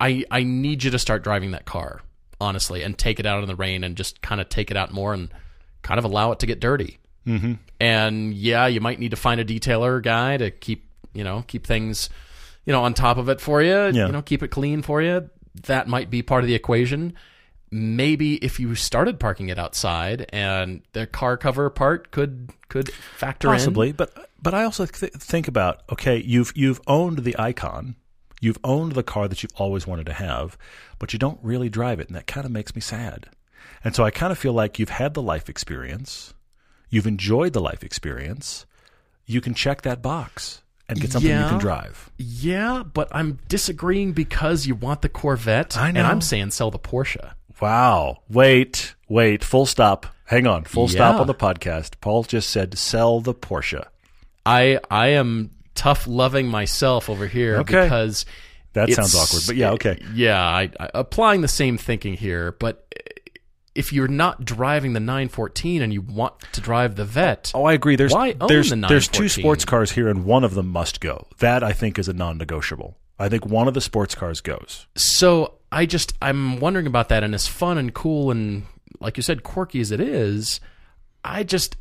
Speaker 2: I I need you to start driving that car honestly, and take it out in the rain and just kind of take it out more and kind of allow it to get dirty. Mm-hmm. And yeah, you might need to find a detailer guy to keep you know keep things you know on top of it for you.
Speaker 1: Yeah.
Speaker 2: You know, keep it clean for you. That might be part of the equation. Maybe if you started parking it outside and the car cover part could could factor in.
Speaker 1: possibly but but i also th- think about okay you've you've owned the icon you've owned the car that you've always wanted to have but you don't really drive it and that kind of makes me sad. And so i kind of feel like you've had the life experience you've enjoyed the life experience you can check that box and get something you can drive.
Speaker 2: Yeah, but I'm disagreeing because you want the Corvette,
Speaker 1: I
Speaker 2: and. I'm saying sell the Porsche.
Speaker 1: wow. Wait wait full stop. Hang on full stop on the podcast. Paul just said sell the porsche.
Speaker 2: I I am tough loving myself over here
Speaker 1: Okay.
Speaker 2: because
Speaker 1: that sounds awkward but yeah okay
Speaker 2: Yeah, I, I applying the same thinking here, but if you're not driving the 914 and you want to drive the Vet,
Speaker 1: Oh, I agree. There's
Speaker 2: Why own
Speaker 1: there's
Speaker 2: the
Speaker 1: there's two sports cars here, and one of them must go. That I think is a non-negotiable. I think one of the sports cars goes.
Speaker 2: So I just I'm wondering about that, and as fun and cool and like you said, quirky as it is, I just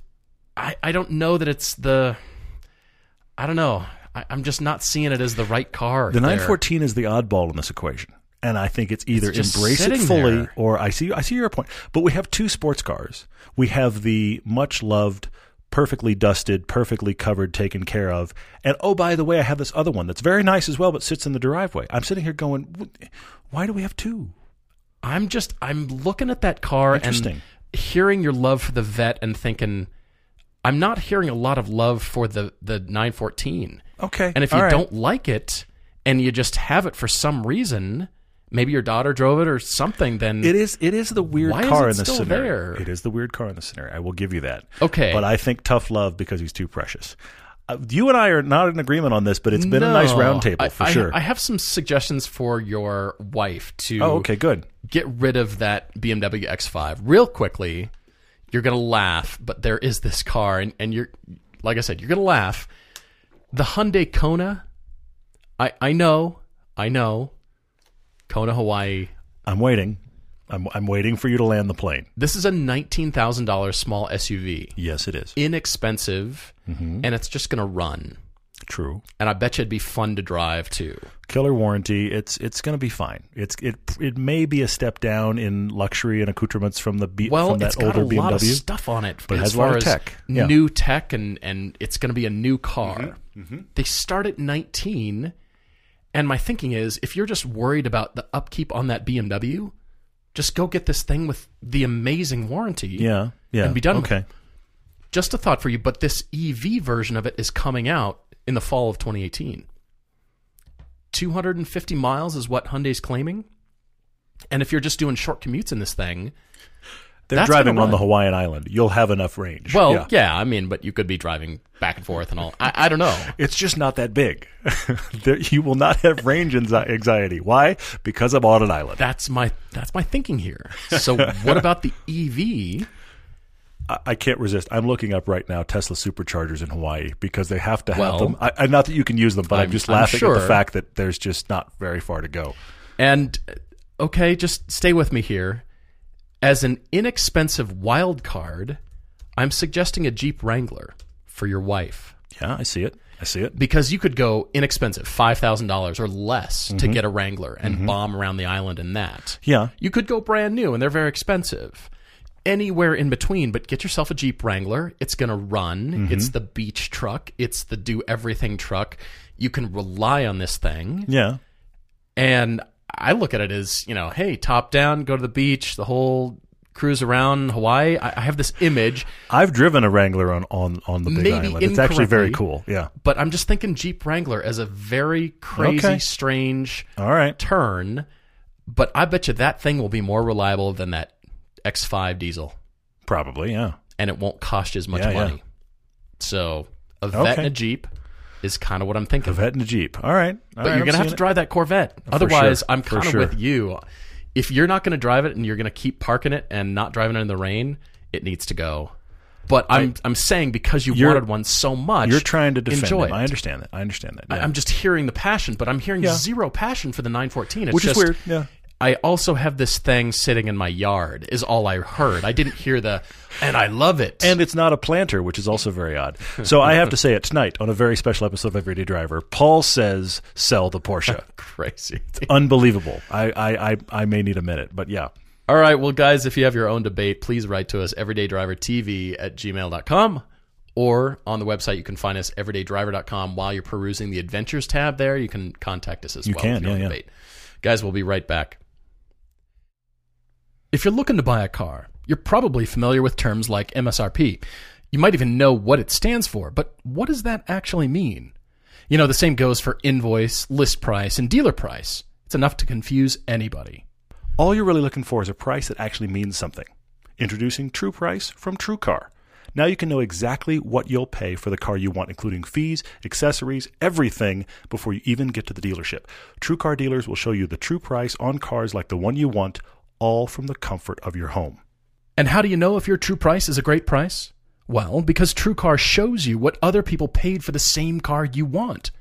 Speaker 2: I I don't know that it's the I don't know. I, I'm just not seeing it as the right car.
Speaker 1: The 914 is the oddball in this equation, and I think it's either
Speaker 2: just
Speaker 1: embrace it fully
Speaker 2: there.
Speaker 1: or I see I see your point. But we have two sports cars. We have the much loved. Perfectly dusted, perfectly covered, taken care of. And oh, by the way, I have this other one that's very nice as well, but sits in the driveway. I'm sitting here going, why do we have two?
Speaker 2: I'm just I'm looking at that car
Speaker 1: Interesting.
Speaker 2: and hearing your love for the Vet and thinking I'm not hearing a lot of love for the the 914.
Speaker 1: Okay.
Speaker 2: And if you
Speaker 1: right.
Speaker 2: don't like it and you just have it for some reason, maybe your daughter drove it or something, then
Speaker 1: It is. It is the weird car in
Speaker 2: still
Speaker 1: scenario.
Speaker 2: there?
Speaker 1: It is the weird car in the scenario. I will give you that.
Speaker 2: Okay.
Speaker 1: but I think tough love because he's too precious. Uh, you and I are not in agreement on this, but it's been a nice
Speaker 2: roundtable
Speaker 1: for
Speaker 2: I-
Speaker 1: sure.
Speaker 2: I have some suggestions for your wife to
Speaker 1: oh, okay, good.
Speaker 2: get rid of that BMW X5 real quickly. You're gonna laugh, but there is this car, and, and you're like I said, you're gonna laugh. The Hyundai Kona. I I know, I know. Kona, Hawaii.
Speaker 1: I'm waiting. I'm I'm waiting for you to land the plane.
Speaker 2: This is a nineteen thousand dollars small SUV,
Speaker 1: Yes, it is
Speaker 2: inexpensive,
Speaker 1: Mm-hmm.
Speaker 2: and it's just gonna run.
Speaker 1: True.
Speaker 2: And I bet you it'd be fun to drive too.
Speaker 1: Killer warranty. It's it's going to be fine. It's it it may be a step down in luxury and accoutrements from the B,
Speaker 2: Well,
Speaker 1: from that
Speaker 2: it's got
Speaker 1: older
Speaker 2: a lot of stuff on it,
Speaker 1: But it
Speaker 2: as
Speaker 1: has a
Speaker 2: far as
Speaker 1: tech. Yeah.
Speaker 2: new tech, and and it's going to be a new car.
Speaker 1: Mm-hmm.
Speaker 2: They start at 19, and my thinking is, if you're just worried about the upkeep on that BMW, just go get this thing with the amazing warranty.
Speaker 1: yeah, yeah.
Speaker 2: And be done with
Speaker 1: Okay.
Speaker 2: Just a thought for you, but this EV version of it is coming out in the fall of 2018. 250 miles is what Hyundai's claiming. And if you're just doing short commutes in this thing,
Speaker 1: They're driving on the. Hawaiian island. You'll have enough range.
Speaker 2: Well,
Speaker 1: Yeah.
Speaker 2: yeah. I mean, but you could be driving back and forth and all. I, I don't know.
Speaker 1: It's just not that big. there, you will not have range anxiety. Why? Because I'm on an island.
Speaker 2: That's my that's my thinking here. So, what about the EV?
Speaker 1: I, can't resist. I'm looking up right now Tesla superchargers in Hawaii because they have to have
Speaker 2: Well-
Speaker 1: them. I, not that you can use them, but I'm,
Speaker 2: I'm-
Speaker 1: just
Speaker 2: I'm
Speaker 1: laughing at the fact that there's just not very far to go.
Speaker 2: And okay, just stay with me here. As an inexpensive wild card, I'm suggesting a Jeep Wrangler for your wife
Speaker 1: Yeah, I see it. I see it.
Speaker 2: because you could go inexpensive, five thousand dollars or less to
Speaker 1: Mm-hmm.
Speaker 2: get a Wrangler and bomb around the island in that.
Speaker 1: Yeah.
Speaker 2: You could go brand new, and they're very expensive. Anywhere in between, but get yourself a Jeep Wrangler. It's going to run.
Speaker 1: Mm-hmm.
Speaker 2: It's the beach truck. It's the do everything truck. You can rely on this thing.
Speaker 1: Yeah.
Speaker 2: And I look at it as, you know, hey, top down, go to the beach, the whole cruise around Hawaii. I, I have this image,
Speaker 1: I've driven a Wrangler on, on, on the Big
Speaker 2: Maybe
Speaker 1: Island. It's actually very cool. Yeah.
Speaker 2: but I'm just thinking Jeep Wrangler as a very crazy,
Speaker 1: Okay.
Speaker 2: strange
Speaker 1: All right.
Speaker 2: turn. But I bet you that thing will be more reliable than that X5 diesel,
Speaker 1: Probably. Yeah.
Speaker 2: and it won't cost you as much
Speaker 1: Yeah, yeah.
Speaker 2: money. So a vet
Speaker 1: Okay.
Speaker 2: and a Jeep is kind of what I'm thinking.
Speaker 1: A vet and a Jeep. All right. All
Speaker 2: But
Speaker 1: right,
Speaker 2: you're gonna have to
Speaker 1: it.
Speaker 2: drive that Corvette. Otherwise,
Speaker 1: sure.
Speaker 2: I'm kind of
Speaker 1: sure.
Speaker 2: with you. If you're not going to drive it and you're going to keep parking it and not driving it in the rain, it needs to go. But I'm I'm saying because you wanted one so much,
Speaker 1: You're trying to defend
Speaker 2: enjoy
Speaker 1: him.
Speaker 2: it.
Speaker 1: I understand that. I understand that.
Speaker 2: I-
Speaker 1: yeah.
Speaker 2: I'm just hearing the passion, but I'm hearing
Speaker 1: Yeah.
Speaker 2: zero passion for the 914. It's
Speaker 1: Which is
Speaker 2: just,
Speaker 1: weird. Yeah.
Speaker 2: I also have this thing sitting in my yard. Is all I heard. I didn't hear the, and I love it.
Speaker 1: And it's not a planter, which is also very odd. So I have to say it tonight on a very special episode of Everyday Driver. Paul says sell the Porsche.
Speaker 2: crazy.
Speaker 1: Unbelievable. I, I, I, I may need a minute, but yeah.
Speaker 2: All right, well, guys, if you have your own debate, please write to us, everydaydrivertv at gmail.com. Or on the website, you can find us, everydaydriver.com. While you're perusing the adventures tab there, you can contact us as well.
Speaker 1: can,
Speaker 2: you
Speaker 1: yeah, yeah.
Speaker 2: Guys, we'll be right back. If you're looking to buy a car, you're probably familiar with terms like MSRP. You might even know what it stands for, but what does that actually mean? You know, the same goes for invoice, list price, and dealer price. It's enough to confuse anybody.
Speaker 1: All you're really looking for is a price that actually means something. Introducing True Price from TrueCar. Now you can know exactly what you'll pay for the car you want, including fees, accessories, everything, before you even get to the dealership. TrueCar dealers will show you the true price on cars like the one you want, all from the comfort of your home.
Speaker 2: And how do you know if your true price is a great price? Well, because TrueCar shows you what other people paid for the same car you want.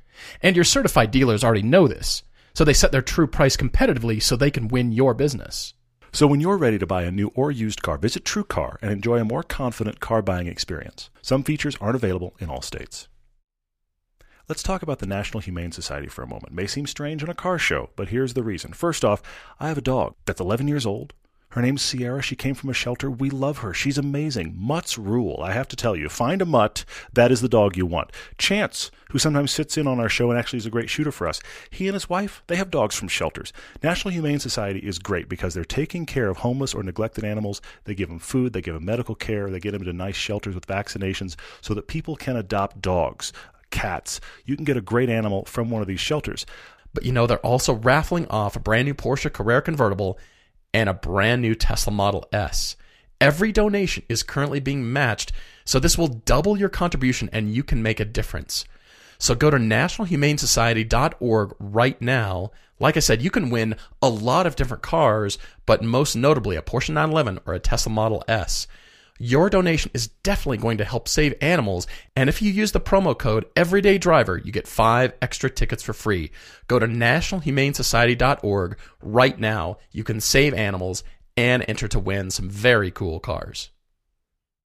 Speaker 2: And your certified dealers already know this. So they set their true price competitively so they can win your business.
Speaker 1: So when you're ready to buy a new or used car, visit TrueCar and enjoy a more confident car buying experience. Some features aren't available in all states. Let's talk about the National Humane Society for a moment. May seem strange on a car show, but here's the reason. First off, I have a dog that's 11 years old. Her name's Sierra. She came from a shelter. We love her. She's amazing. Mutts rule. I have to tell you, find a mutt. That is the dog you want. Chance, who sometimes sits in on our show and actually is a great shooter for us. He and his wife, they have dogs from shelters. National Humane Society is great because they're taking care of homeless or neglected animals. They give them food, they give them medical care, they get them to nice shelters with vaccinations so that people can adopt dogs, cats. You can get a great animal from one of these shelters.
Speaker 2: But you know, they're also raffling off a brand new Porsche Carrera convertible and a brand new Tesla Model S. Every donation is currently being matched, so this will double your contribution and you can make a difference. So go to nationalhumanesociety.org right now. Like I said, you can win a lot of different cars, but most notably a Porsche 911 or a Tesla Model S. Your donation is definitely going to help save animals, and if you use the promo code Everyday Driver, you get five extra tickets for free. Go to nationalhumanesociety.org right now. You can save animals and enter to win some very cool cars.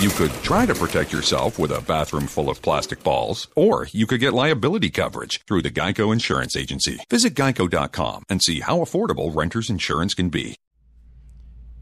Speaker 3: You could try to protect yourself with a bathroom full of plastic balls, or you could get liability coverage through the Geico Insurance Agency. Visit geico.com and see how affordable renter's insurance can be.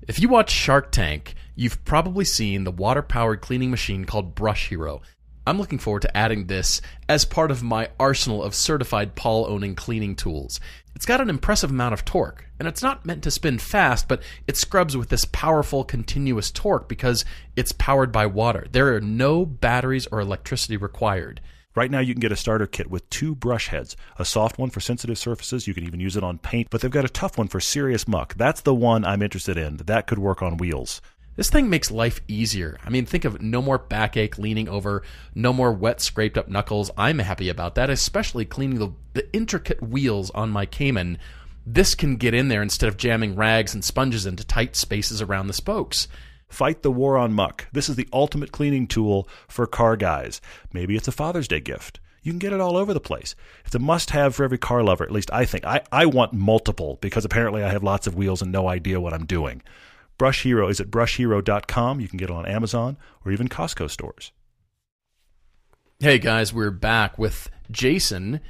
Speaker 2: If you watch Shark Tank, you've probably seen the water powered cleaning machine called Brush Hero. I'm looking forward to adding this as part of my arsenal of certified Paul owning cleaning tools. It's got an impressive amount of torque, and it's not meant to spin fast, but it scrubs with this powerful continuous torque because it's powered by water. There are no batteries or electricity required.
Speaker 1: Right now, you can get a starter kit with two brush heads a soft one for sensitive surfaces. You can even use it on paint, but they've got a tough one for serious muck. That's the one I'm interested in. That could work on wheels.
Speaker 2: This thing makes life easier. I mean, think of no more backache leaning over, no more wet, scraped up knuckles. I'm happy about that, especially cleaning the, the intricate wheels on my Cayman. This can get in there instead of jamming rags and sponges into tight spaces around the spokes.
Speaker 1: Fight the war on muck. This is the ultimate cleaning tool for car guys. Maybe it's a Father's Day gift. You can get it all over the place. It's a must have for every car lover, at least I think. I, I want multiple because apparently I have lots of wheels and no idea what I'm doing. Brush Hero is at brushhero.com. You can get it on Amazon or even Costco stores.
Speaker 2: Hey guys, we're back with Jason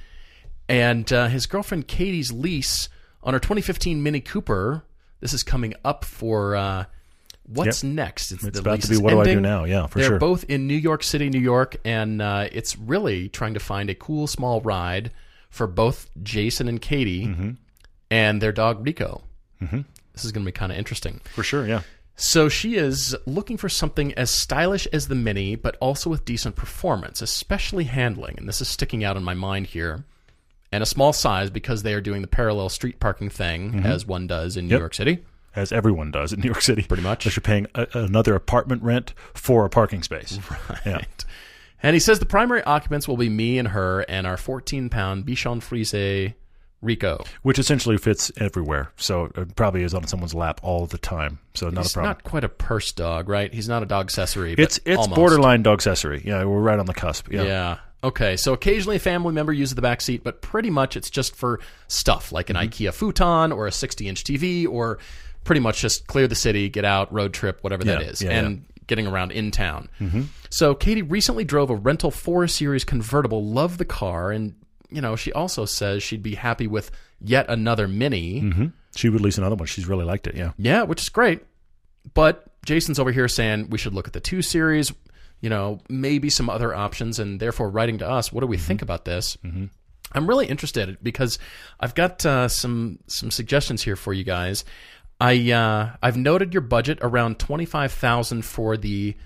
Speaker 2: and uh, his girlfriend Katie's lease on her 2015 Mini Cooper. This is coming up for uh, what's
Speaker 1: Yep.
Speaker 2: next?
Speaker 1: It's
Speaker 2: the
Speaker 1: about to be what do I do now? Yeah, for sure.
Speaker 2: They're
Speaker 1: sure.
Speaker 2: both in New York City, New York, and uh, it's really trying to find a cool small ride for both Jason and Katie
Speaker 1: Mm-hmm.
Speaker 2: and their dog Rico. Mm-hmm. This is going to be kind of interesting.
Speaker 1: For sure, yeah.
Speaker 2: So she is looking for something as stylish as the Mini, but also with decent performance, especially handling. And this is sticking out in my mind here. And a small size because they are doing the parallel street parking thing, as one does in New
Speaker 1: Mm-hmm. Yep.
Speaker 2: York City.
Speaker 1: As everyone does in New York City.
Speaker 2: Pretty much.
Speaker 1: Unless you're paying a, another apartment rent for a parking space. Yeah.
Speaker 2: Right. And he says the primary occupants will be me and her and our 14 pound Bichon Frise Rico.
Speaker 1: Which essentially fits everywhere. So it probably is on someone's lap all the time. So not
Speaker 2: He's
Speaker 1: a problem.
Speaker 2: not quite a purse dog, right? He's not a dog accessory.
Speaker 1: It's it's
Speaker 2: almost.
Speaker 1: borderline dog accessory. Yeah, we're right on the cusp. Yeah.
Speaker 2: Yeah. Okay. So occasionally a family member uses the back seat, but pretty much it's just for stuff like an
Speaker 1: Mm-hmm.
Speaker 2: IKEA futon or a 60 inch TV or pretty much just clear the city, get out, road trip, whatever that
Speaker 1: Yeah,
Speaker 2: is,
Speaker 1: yeah,
Speaker 2: and getting around in town. Mm-hmm. So Katie recently drove a rental 4 Series convertible, loved the car, and you know she also says she'd be happy with yet another Mini.
Speaker 1: hmm She would lease another one. She's really liked it. Yeah.
Speaker 2: Yeah, which is great. But Jason's over here saying we should look at the two series, you know, maybe some other options, and therefore writing to us, what do we think about this? Mm-hmm. I'm really interested because I've got uh, some some suggestions here for you guys. I uh, I've noted your budget around twenty five thousand for the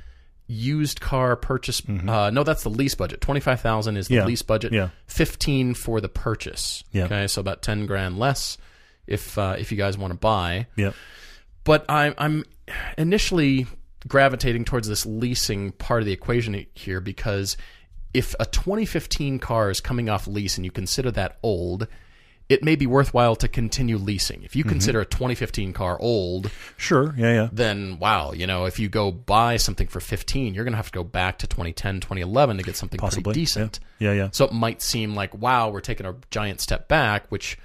Speaker 2: used car purchase. Uh, no, that's the lease budget. Twenty five thousand is the
Speaker 1: Yeah,
Speaker 2: lease budget.
Speaker 1: yeah.
Speaker 2: Fifteen for the purchase.
Speaker 1: Yeah.
Speaker 2: Okay, so about ten grand less if uh, if you guys want to buy
Speaker 1: Yeah.
Speaker 2: but I'm I'm initially gravitating towards this leasing part of the equation here because if a 2015 car is coming off lease and you consider that old, it may be worthwhile to continue leasing. If you mm-hmm. consider a 2015 car old,
Speaker 1: Sure. Yeah. Yeah.
Speaker 2: then wow, you know, if you go buy something for 15, you're going to have to go back to 2010, 2011 to get something
Speaker 1: Possibly.
Speaker 2: pretty decent.
Speaker 1: Yeah. Yeah.
Speaker 2: So it might seem like, wow, we're taking a giant step back, which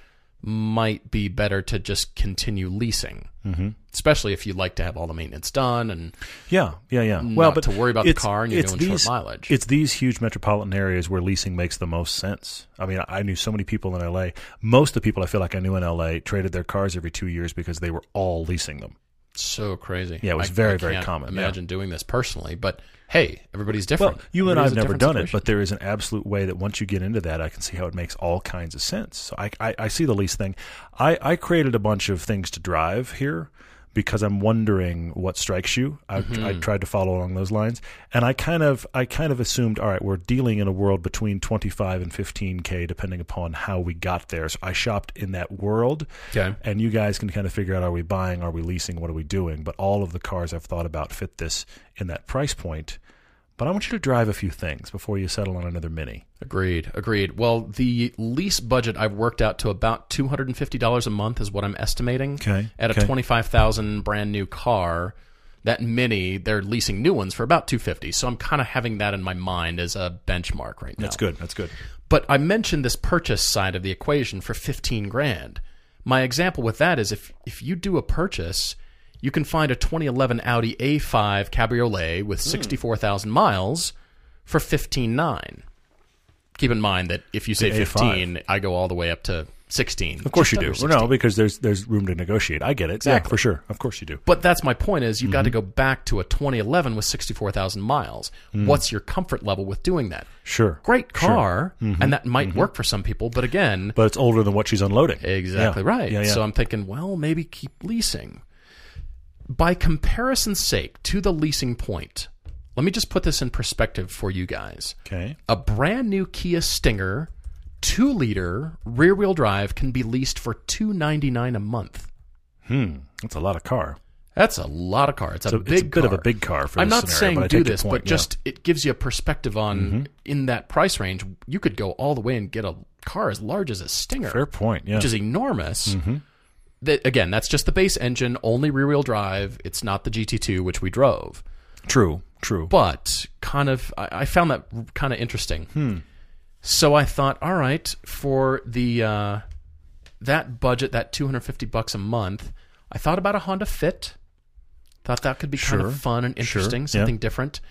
Speaker 2: might be better to just continue leasing. Mm-hmm. Especially if you'd like to have all the maintenance done and
Speaker 1: Yeah, yeah, yeah. Well, but
Speaker 2: to worry about the car and you're doing short mileage.
Speaker 1: It's these huge metropolitan areas where leasing makes the most sense. I mean, I knew so many people in LA. Most of the people I feel like I knew in LA traded their cars every two years because they were all leasing them.
Speaker 2: So crazy.
Speaker 1: Yeah, it was
Speaker 2: I-
Speaker 1: very,
Speaker 2: I
Speaker 1: very
Speaker 2: can't
Speaker 1: common, yeah.
Speaker 2: Imagine doing this personally, but hey, everybody's different.
Speaker 1: Well, you and I have never done it, but there is an absolute way that once you get into that, I can see how it makes all kinds of sense. So I, I, I see the lease thing. I, I created a bunch of things to drive here because I'm wondering what strikes you. I,
Speaker 2: Mm-hmm.
Speaker 1: I tried to follow along those lines, and I kind of I kind of assumed, all right, we're dealing in a world between 25 and 15k, depending upon how we got there. So I shopped in that world,
Speaker 2: Okay.
Speaker 1: and you guys can kind of figure out: are we buying, are we leasing, what are we doing? But all of the cars I've thought about fit this in that price point. But I want you to drive a few things before you settle on another Mini.
Speaker 2: Agreed. Agreed. Well, the lease budget I've worked out to about two hundred and fifty dollars a month is what I'm estimating.
Speaker 1: Okay,
Speaker 2: At
Speaker 1: okay.
Speaker 2: a twenty five thousand brand new car, that Mini they're leasing new ones for about two fifty. So I'm kind of having that in my mind as a benchmark right now.
Speaker 1: That's good. That's good.
Speaker 2: But I mentioned this purchase side of the equation for 15 grand. My example with that is if if you do a purchase, you can find a 2011 Audi A5 Cabriolet with
Speaker 1: Hmm.
Speaker 2: 64,000 miles for 15.9. Keep in mind that if you say
Speaker 1: The A5.
Speaker 2: 15, I go all the way up to 16.
Speaker 1: Of course you do. Well, no, because there's there's room to negotiate. I get it. Yeah,
Speaker 2: Exactly.
Speaker 1: for sure. Of course you do.
Speaker 2: But that's my point is you've got
Speaker 1: Mm-hmm.
Speaker 2: to go back to a 2011 with 64,000 miles.
Speaker 1: Mm.
Speaker 2: What's your comfort level with doing that?
Speaker 1: Sure.
Speaker 2: Great car,
Speaker 1: Mm-hmm.
Speaker 2: and that might work for some people, but again,
Speaker 1: But it's older than what she's unloading.
Speaker 2: Exactly
Speaker 1: Yeah.
Speaker 2: right.
Speaker 1: Yeah, yeah.
Speaker 2: So I'm thinking, well, maybe keep leasing. By comparison's sake to the leasing point, let me just put this in perspective for you guys.
Speaker 1: Okay.
Speaker 2: A brand new Kia Stinger, two liter rear wheel drive, can be leased for two ninety nine a month.
Speaker 1: Hmm. That's a lot of car.
Speaker 2: That's a lot of car. It's a
Speaker 1: So
Speaker 2: big
Speaker 1: it's a bit of
Speaker 2: car.
Speaker 1: a big car for
Speaker 2: I'm not
Speaker 1: scenario,
Speaker 2: saying
Speaker 1: but
Speaker 2: do this,
Speaker 1: point,
Speaker 2: but
Speaker 1: yeah. Mm-hmm.
Speaker 2: just it gives you a perspective on in that price range. You could go all the way and get a car as large as a Stinger,
Speaker 1: fair point. Yeah.
Speaker 2: which is enormous.
Speaker 1: Mm-hmm.
Speaker 2: That again, that's just the base engine, only rear wheel drive. It's not the GT2 which we drove,
Speaker 1: true. True.
Speaker 2: but kind of I, I found that kind of interesting.
Speaker 1: Hmm.
Speaker 2: So I thought, all right, for the uh, that budget, that 250 bucks a month, I thought about a Honda Fit. Thought that could be kind of fun and
Speaker 1: Sure.
Speaker 2: interesting,
Speaker 1: Yeah.
Speaker 2: something different.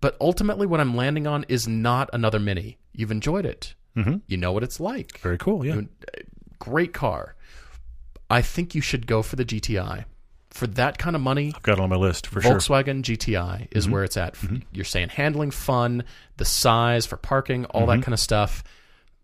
Speaker 2: But ultimately, what I'm landing on is not another Mini. You've enjoyed it. Mm-hmm. You know what it's like.
Speaker 1: Very cool. Yeah.
Speaker 2: Great car. I think you should go for the GTI. For that kind of money, I've
Speaker 1: Got it on my list for sure. Mm-hmm.
Speaker 2: Volkswagen GTI is where it's at. You're saying handling fun, the size for parking, all
Speaker 1: Mm-hmm.
Speaker 2: that kind of stuff.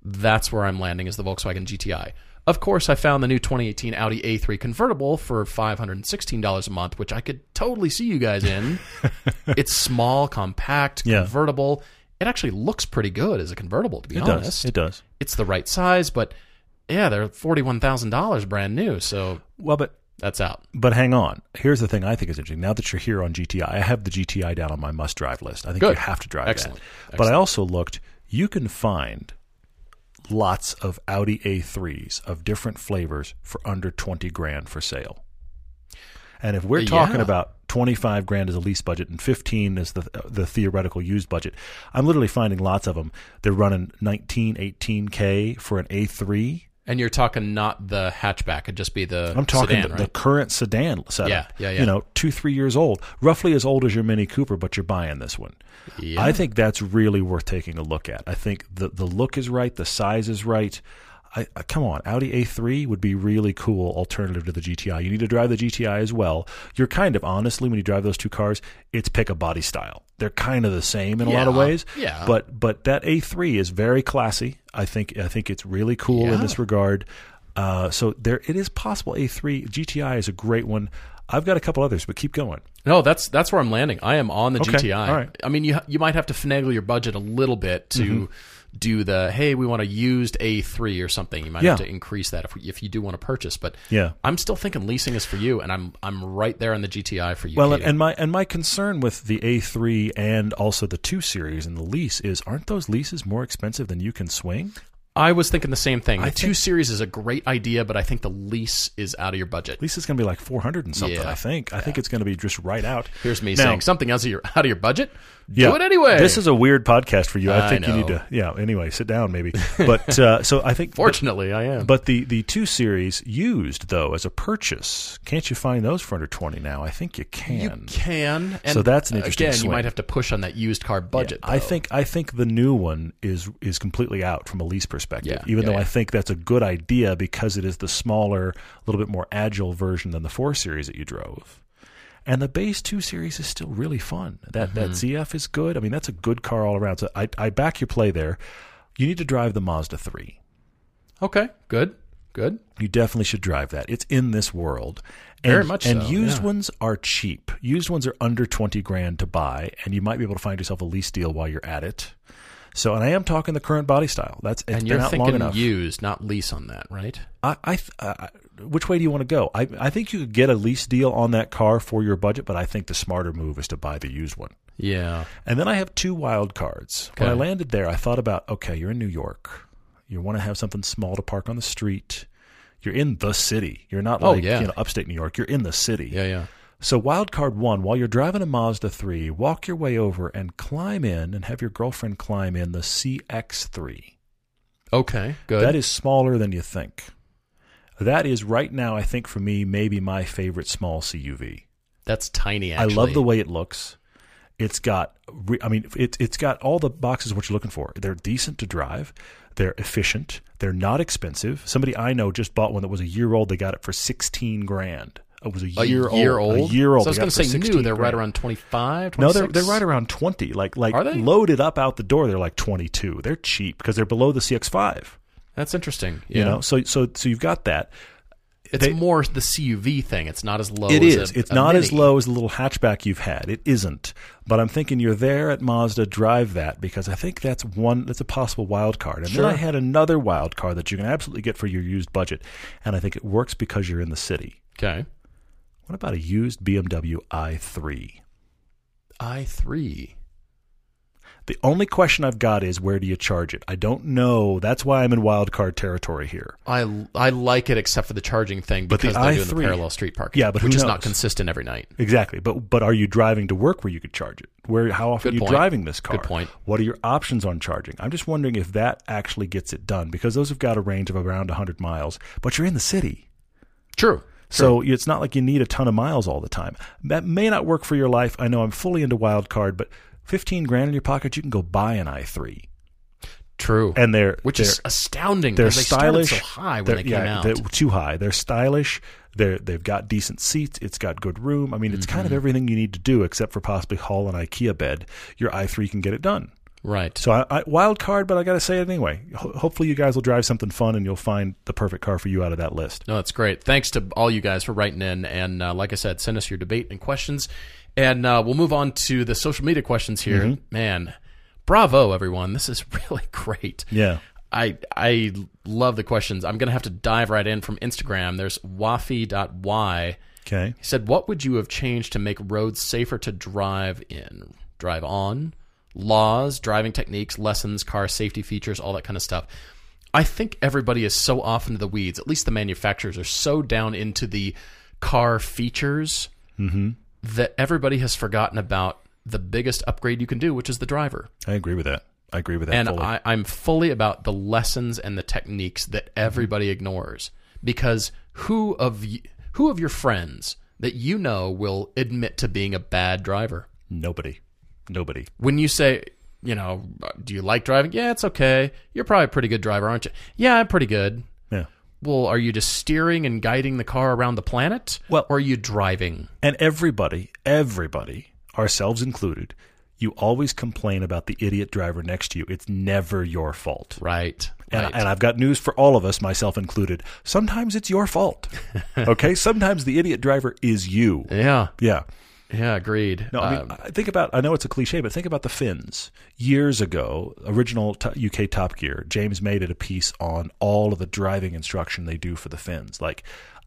Speaker 2: That's where I'm landing is the Volkswagen GTI. Of course, I found the new 2018 Audi A3 convertible for $516 a month, which I could totally see you guys in. it's small, compact,
Speaker 1: Yeah.
Speaker 2: convertible. It actually looks pretty good as a convertible, to be
Speaker 1: It
Speaker 2: honest.
Speaker 1: does. It does.
Speaker 2: It's the right size, but yeah, they're $41,000 brand new, so
Speaker 1: Well, but
Speaker 2: that's out.
Speaker 1: But hang on. Here's the thing I think is interesting. Now that you're here on GTI, I have the GTI down on my must drive list. I think
Speaker 2: Good.
Speaker 1: you have to drive
Speaker 2: Excellent.
Speaker 1: that. But I also looked, you can find lots of Audi A3s of different flavors for under 20 grand for sale. And if we're talking
Speaker 2: Yeah.
Speaker 1: about 25 grand as a lease budget and 15 as the the theoretical used budget, I'm literally finding lots of them. They're running 19, 18k for an A3.
Speaker 2: And you're talking not the hatchback; it'd just be the
Speaker 1: I'm talking
Speaker 2: sedan,
Speaker 1: the,
Speaker 2: right?
Speaker 1: the current sedan setup.
Speaker 2: Yeah, yeah, yeah.
Speaker 1: You know, two, three years old, roughly as old as your Mini Cooper, but you're buying this one.
Speaker 2: Yeah.
Speaker 1: I think that's really worth taking a look at. I think the the look is right, the size is right. I, I, come on, Audi A3 would be really cool alternative to the GTI. You need to drive the GTI as well. You're kind of honestly when you drive those two cars, it's pick a body style. They're kind of the same in a lot of ways.
Speaker 2: yeah.
Speaker 1: But but that A3 is very classy. I think I think it's really cool in this regard. Uh, so there, it is possible. A3 GTI is a great one. I've got a couple others, but keep going.
Speaker 2: No, that's that's where I'm landing. I am on the
Speaker 1: Okay,
Speaker 2: GTI.
Speaker 1: right.
Speaker 2: I mean, you you might have to finagle your budget a little bit to
Speaker 1: Mm-hmm.
Speaker 2: Do the hey, we want a used A3 or something. You might
Speaker 1: Yeah.
Speaker 2: have to increase that if if you do want to purchase. But
Speaker 1: Yeah.
Speaker 2: I'm still thinking leasing is for you, and I'm I'm right there on the GTI for you.
Speaker 1: Well, and,
Speaker 2: Katie.
Speaker 1: and my and my concern with the A3 and also the two series and the lease is, aren't those leases more expensive than you can swing?
Speaker 2: I was thinking the same thing. The
Speaker 1: I
Speaker 2: two
Speaker 1: think-
Speaker 2: series is a great idea, but I think the lease is out of your budget.
Speaker 1: Lease is going to be like four hundred and something.
Speaker 2: Yeah.
Speaker 1: I think. I think it's going to be just right out.
Speaker 2: Here's me
Speaker 1: Now-
Speaker 2: saying something else of your out of your budget.
Speaker 1: Yeah.
Speaker 2: Do it anyway.
Speaker 1: This is a weird podcast for you. I,
Speaker 2: I
Speaker 1: think you need to. Yeah. Anyway, sit down maybe. But uh, so I think.
Speaker 2: fortunately I am.
Speaker 1: But the the two series used though as a purchase, can't you find those for under twenty now? I think you can.
Speaker 2: You can. And
Speaker 1: So that's an interesting
Speaker 2: Again, you might have to push on that used car budget.
Speaker 1: I think I think the new one is is completely out from a lease perspective.
Speaker 2: Yeah,
Speaker 1: even
Speaker 2: yeah,
Speaker 1: though I think that's a good idea because it is the smaller, a little bit more agile version than the four series that you drove. And the base two series is still really fun. That that
Speaker 2: Mm-hmm.
Speaker 1: ZF is good. I mean, that's a good car all around. So I I back your play there. You need to drive the Mazda three.
Speaker 2: Okay, good, good.
Speaker 1: You definitely should drive that. It's in this world. And,
Speaker 2: Very much
Speaker 1: And
Speaker 2: so,
Speaker 1: used
Speaker 2: yeah.
Speaker 1: ones are cheap. Used ones are under 20 grand to buy, and you might be able to find yourself a lease deal while you're at it. So, and I am talking the current body style. That's it's
Speaker 2: and you're
Speaker 1: out long
Speaker 2: thinking
Speaker 1: enough.
Speaker 2: used, not lease on that, right?
Speaker 1: I, I, uh, which way do you want to go? I, I think you could get a lease deal on that car for your budget, but I think the smarter move is to buy the used one.
Speaker 2: Yeah.
Speaker 1: And then I have two wild cards. When I landed there, I thought about okay, you're in New York. You want to have something small to park on the street. You're in the city. You're not
Speaker 2: Oh,
Speaker 1: like
Speaker 2: yeah.
Speaker 1: you know upstate New York. You're in the city.
Speaker 2: Yeah, yeah.
Speaker 1: So wild card one, while you're driving a Mazda three, walk your way over and climb in and have your girlfriend climb in the CX3.
Speaker 2: Okay, good.
Speaker 1: That is smaller than you think. That is right now, I think for me, maybe my favorite small CUV.
Speaker 2: That's tiny. Actually,
Speaker 1: I love the way it looks. It's got, re- I mean, it, it's got all the boxes of what you're looking for. They're decent to drive. They're efficient. They're not expensive. Somebody I know just bought one that was a year old. They got it for 16 grand. It was a
Speaker 2: A
Speaker 1: year,
Speaker 2: year
Speaker 1: old.
Speaker 2: old.
Speaker 1: A year old.
Speaker 2: So I was going to say new. They're right around 25,
Speaker 1: No, they're they're right around 20. Like like
Speaker 2: Are they?
Speaker 1: loaded up out the door. They're like 22. They're cheap because they're below the CX5.
Speaker 2: That's interesting. Yeah.
Speaker 1: You know, so so so you've got that.
Speaker 2: it's
Speaker 1: they-
Speaker 2: more the CUV thing. It's not as low.
Speaker 1: It
Speaker 2: as
Speaker 1: is.
Speaker 2: A,
Speaker 1: it's
Speaker 2: a
Speaker 1: not as low as the little hatchback you've had. It isn't. But I'm thinking you're there at Mazda. Drive that because I think that's one. That's a possible wild card. And
Speaker 2: Sure.
Speaker 1: then I had another wild card that you can absolutely get for your used budget, and I think it works because you're in the city.
Speaker 2: Okay.
Speaker 1: What about a used BMW i3?
Speaker 2: i three.
Speaker 1: The only question I've got is where do you charge it? I don't know. That's why I'm in wild card territory here.
Speaker 2: I I like it except for the charging thing
Speaker 1: But the
Speaker 2: because they're doing the
Speaker 1: i3
Speaker 2: parallel street parking.
Speaker 1: Yeah, but who
Speaker 2: which is not consistent every night.
Speaker 1: Exactly. But but are you driving to work where you could charge it? Where how often
Speaker 2: Good
Speaker 1: are you
Speaker 2: point.
Speaker 1: driving this car?
Speaker 2: Good point.
Speaker 1: What are your options on charging? I'm just wondering if that actually gets it done because those have got a range of around 100 miles, but you're in the city.
Speaker 2: True.
Speaker 1: So it's not like you need a ton of miles all the time. That may not work for your life. I know I'm fully into wild card, but 15 grand in your pocket, you can go buy an i3.
Speaker 2: True.
Speaker 1: And they're
Speaker 2: which
Speaker 1: they're,
Speaker 2: is astounding.
Speaker 1: they're
Speaker 2: 'cause they started
Speaker 1: stylish.
Speaker 2: so high when they came
Speaker 1: yeah,
Speaker 2: out.
Speaker 1: They're too high. They're stylish. They're they've got decent seats. It's got good room. I mean, it's
Speaker 2: Mm-hmm.
Speaker 1: kind of everything you need to do except for possibly haul an IKEA bed. Your i3 can get it done.
Speaker 2: Right.
Speaker 1: So I, I, wild card, but I got to say it anyway. Ho- hopefully, you guys will drive something fun and you'll find the perfect car for you out of that list.
Speaker 2: No, that's great. Thanks to all you guys for writing in. And uh, like I said, send us your debate and questions. And uh, we'll move on to the social media questions here.
Speaker 1: Mm-hmm.
Speaker 2: Man, bravo, everyone. This is really great.
Speaker 1: Yeah.
Speaker 2: I I love the questions. I'm going to have to dive right in from Instagram. There's wafi.y.
Speaker 1: Okay.
Speaker 2: He said, What would you have changed to make roads safer to drive in? Drive on? Laws, driving techniques, lessons, car safety features, all that kind of stuff. I think everybody is so off into the weeds. At least the manufacturers are so down into the car features mm-hmm. that everybody has forgotten about the biggest upgrade you can do, which is the driver.
Speaker 1: I agree with that. I agree with that.
Speaker 2: And
Speaker 1: fully.
Speaker 2: I, I'm fully about the lessons and the techniques that mm-hmm. everybody ignores. Because who of y- who of your friends that you know will admit to being a bad driver?
Speaker 1: Nobody. Nobody.
Speaker 2: When you say, you know, do you like driving? Yeah, it's okay. You're probably a pretty good driver, aren't you? Yeah, I'm pretty good.
Speaker 1: Yeah.
Speaker 2: Well, are you just steering and guiding the car around the planet?
Speaker 1: Well-
Speaker 2: or are you driving?
Speaker 1: And everybody, everybody, ourselves included, you always complain about the idiot driver next to you. It's never your fault.
Speaker 2: Right.
Speaker 1: And,
Speaker 2: right.
Speaker 1: and I've got news for all of us, myself included. Sometimes it's your fault. Okay? Sometimes the idiot driver is you.
Speaker 2: yeah.
Speaker 1: Yeah.
Speaker 2: Yeah, agreed.
Speaker 1: No, I mean,
Speaker 2: Um,
Speaker 1: I think about. I know it's a cliche, but think about the Finns. Years ago, original t- UK Top Gear, James made it a piece on all of the driving instruction they do for the Finns, like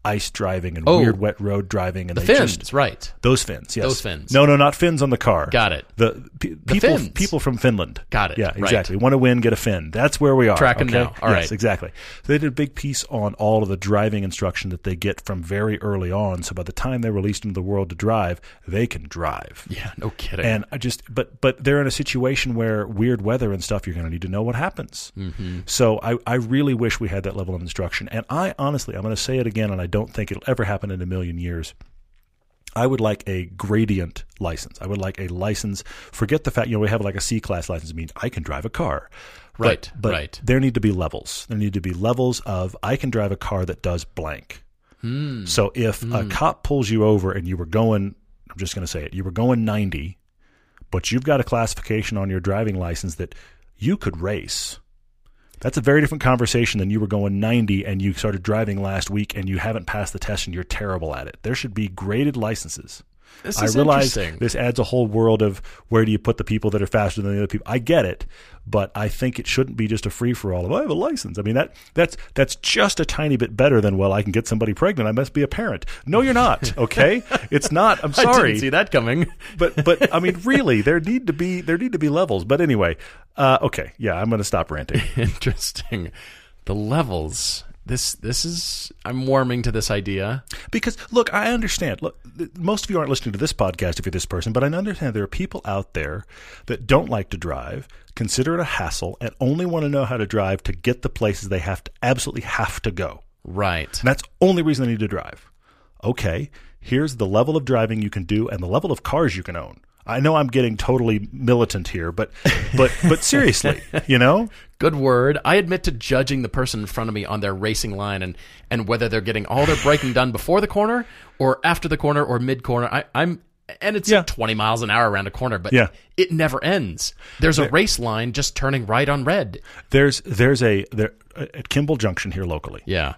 Speaker 1: ice driving and
Speaker 2: Oh.
Speaker 1: weird wet road driving, and
Speaker 2: the
Speaker 1: they
Speaker 2: fins,
Speaker 1: just
Speaker 2: right.
Speaker 1: those fins. Yes,
Speaker 2: Those fins.
Speaker 1: No, no, not fins on the car.
Speaker 2: Got it.
Speaker 1: The pe- people,
Speaker 2: fins.
Speaker 1: people from Finland.
Speaker 2: Got it.
Speaker 1: Yeah,
Speaker 2: Right.
Speaker 1: exactly. Want to win, get a fin. That's where we are.
Speaker 2: Tracking
Speaker 1: okay?
Speaker 2: now. All
Speaker 1: yes,
Speaker 2: right.
Speaker 1: exactly. So they did a big piece on all of the driving instruction that they get from very early on. So by the time they're released into the world to drive, they can drive.
Speaker 2: Yeah, no kidding.
Speaker 1: And I just, but but they're in a situation where weird weather and stuff, you're going to need to know what happens. Mm-hmm. So I, I really wish we had that level of instruction. And I honestly, I'm going to say it again, and I don't think it'll ever happen in a million years. I would like a gradient license. I would like a license. Forget the fact, you know, we have like a C class license. I mean, I can drive a car. But-
Speaker 2: Right,
Speaker 1: But
Speaker 2: right.
Speaker 1: there need to be levels. There need to be levels of I can drive a car that does blank.
Speaker 2: Hmm.
Speaker 1: So if a cop pulls you over and you were going, I'm just going to say it, you were going 90, but you've got a classification on your driving license that you could race. That's a very different conversation than you were going 90 and you started driving last week and you haven't passed the test and you're terrible at it. There should be graded licenses.
Speaker 2: This
Speaker 1: I
Speaker 2: is
Speaker 1: realize
Speaker 2: interesting.
Speaker 1: this adds a whole world of where do you put the people that are faster than the other people. I get it, but I think it shouldn't be just a free for all of I have a license. I mean that that's that's just a tiny bit better than well I can get somebody pregnant. I must be a parent. No, you're not. Okay, it's not. I'm sorry.
Speaker 2: I didn't see that coming.
Speaker 1: but but I mean, really, there need to be there need to be levels. But anyway, uh, okay, yeah, I'm going to stop ranting.
Speaker 2: Interesting. The levels. This this is I'm warming to this idea.
Speaker 1: Because look, I understand. Look, most of you aren't listening to this podcast if you're this person, but I understand there are people out there that don't like to drive, consider it a hassle, and only want to know how to drive to get the places they have to absolutely have to go.
Speaker 2: Right.
Speaker 1: And that's the only reason they need to drive. Okay, here's the level of driving you can do and the level of cars you can own. I know I'm getting totally militant here, but but but seriously, you know?
Speaker 2: Good word. I admit to judging the person in front of me on their racing line and, and whether they're getting all their braking done before the corner or after the corner or mid corner. I, I'm and it's
Speaker 1: Yeah.
Speaker 2: 20 miles an hour around a corner, but
Speaker 1: Yeah.
Speaker 2: it never ends. There's a race line just turning right on red.
Speaker 1: There's there's a there at Kimball Junction here locally.
Speaker 2: Yeah.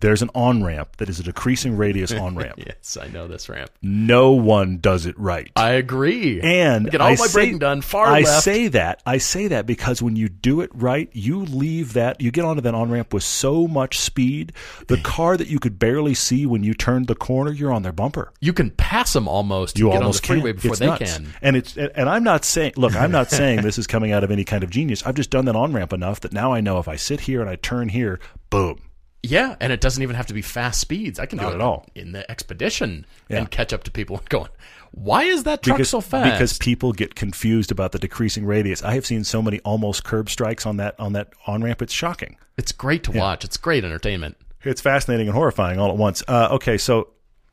Speaker 1: There's an on ramp that is a decreasing radius on ramp.
Speaker 2: Yes, I know this ramp.
Speaker 1: No one does it right.
Speaker 2: I agree.
Speaker 1: and
Speaker 2: get all
Speaker 1: I
Speaker 2: my
Speaker 1: say,
Speaker 2: braking done far
Speaker 1: I
Speaker 2: left.
Speaker 1: say that I say that because when you do it right, you leave that you get onto that on ramp with so much speed. The car that you could barely see when you turned the corner, you're on their bumper.
Speaker 2: you can pass them almost.
Speaker 1: You
Speaker 2: get
Speaker 1: almost
Speaker 2: on the freeway
Speaker 1: can.
Speaker 2: before
Speaker 1: It's
Speaker 2: they
Speaker 1: nuts.
Speaker 2: can.
Speaker 1: And it's and I'm not saying look, I'm not saying this is coming out of any kind of genius. I've just done that on ramp enough that now I know if I sit here and I turn here, boom.
Speaker 2: Yeah, and it doesn't even have to be fast speeds. I can do
Speaker 1: Not
Speaker 2: it
Speaker 1: at all.
Speaker 2: in the expedition
Speaker 1: Yeah.
Speaker 2: and catch up to people and going, "Why is that truck
Speaker 1: because,
Speaker 2: so fast?"
Speaker 1: because people get confused about the decreasing radius. I have seen so many almost curb strikes on that on that on ramp. It's shocking.
Speaker 2: it's great to watch. It's great entertainment.
Speaker 1: It's fascinating and horrifying all at once. Uh, okay, so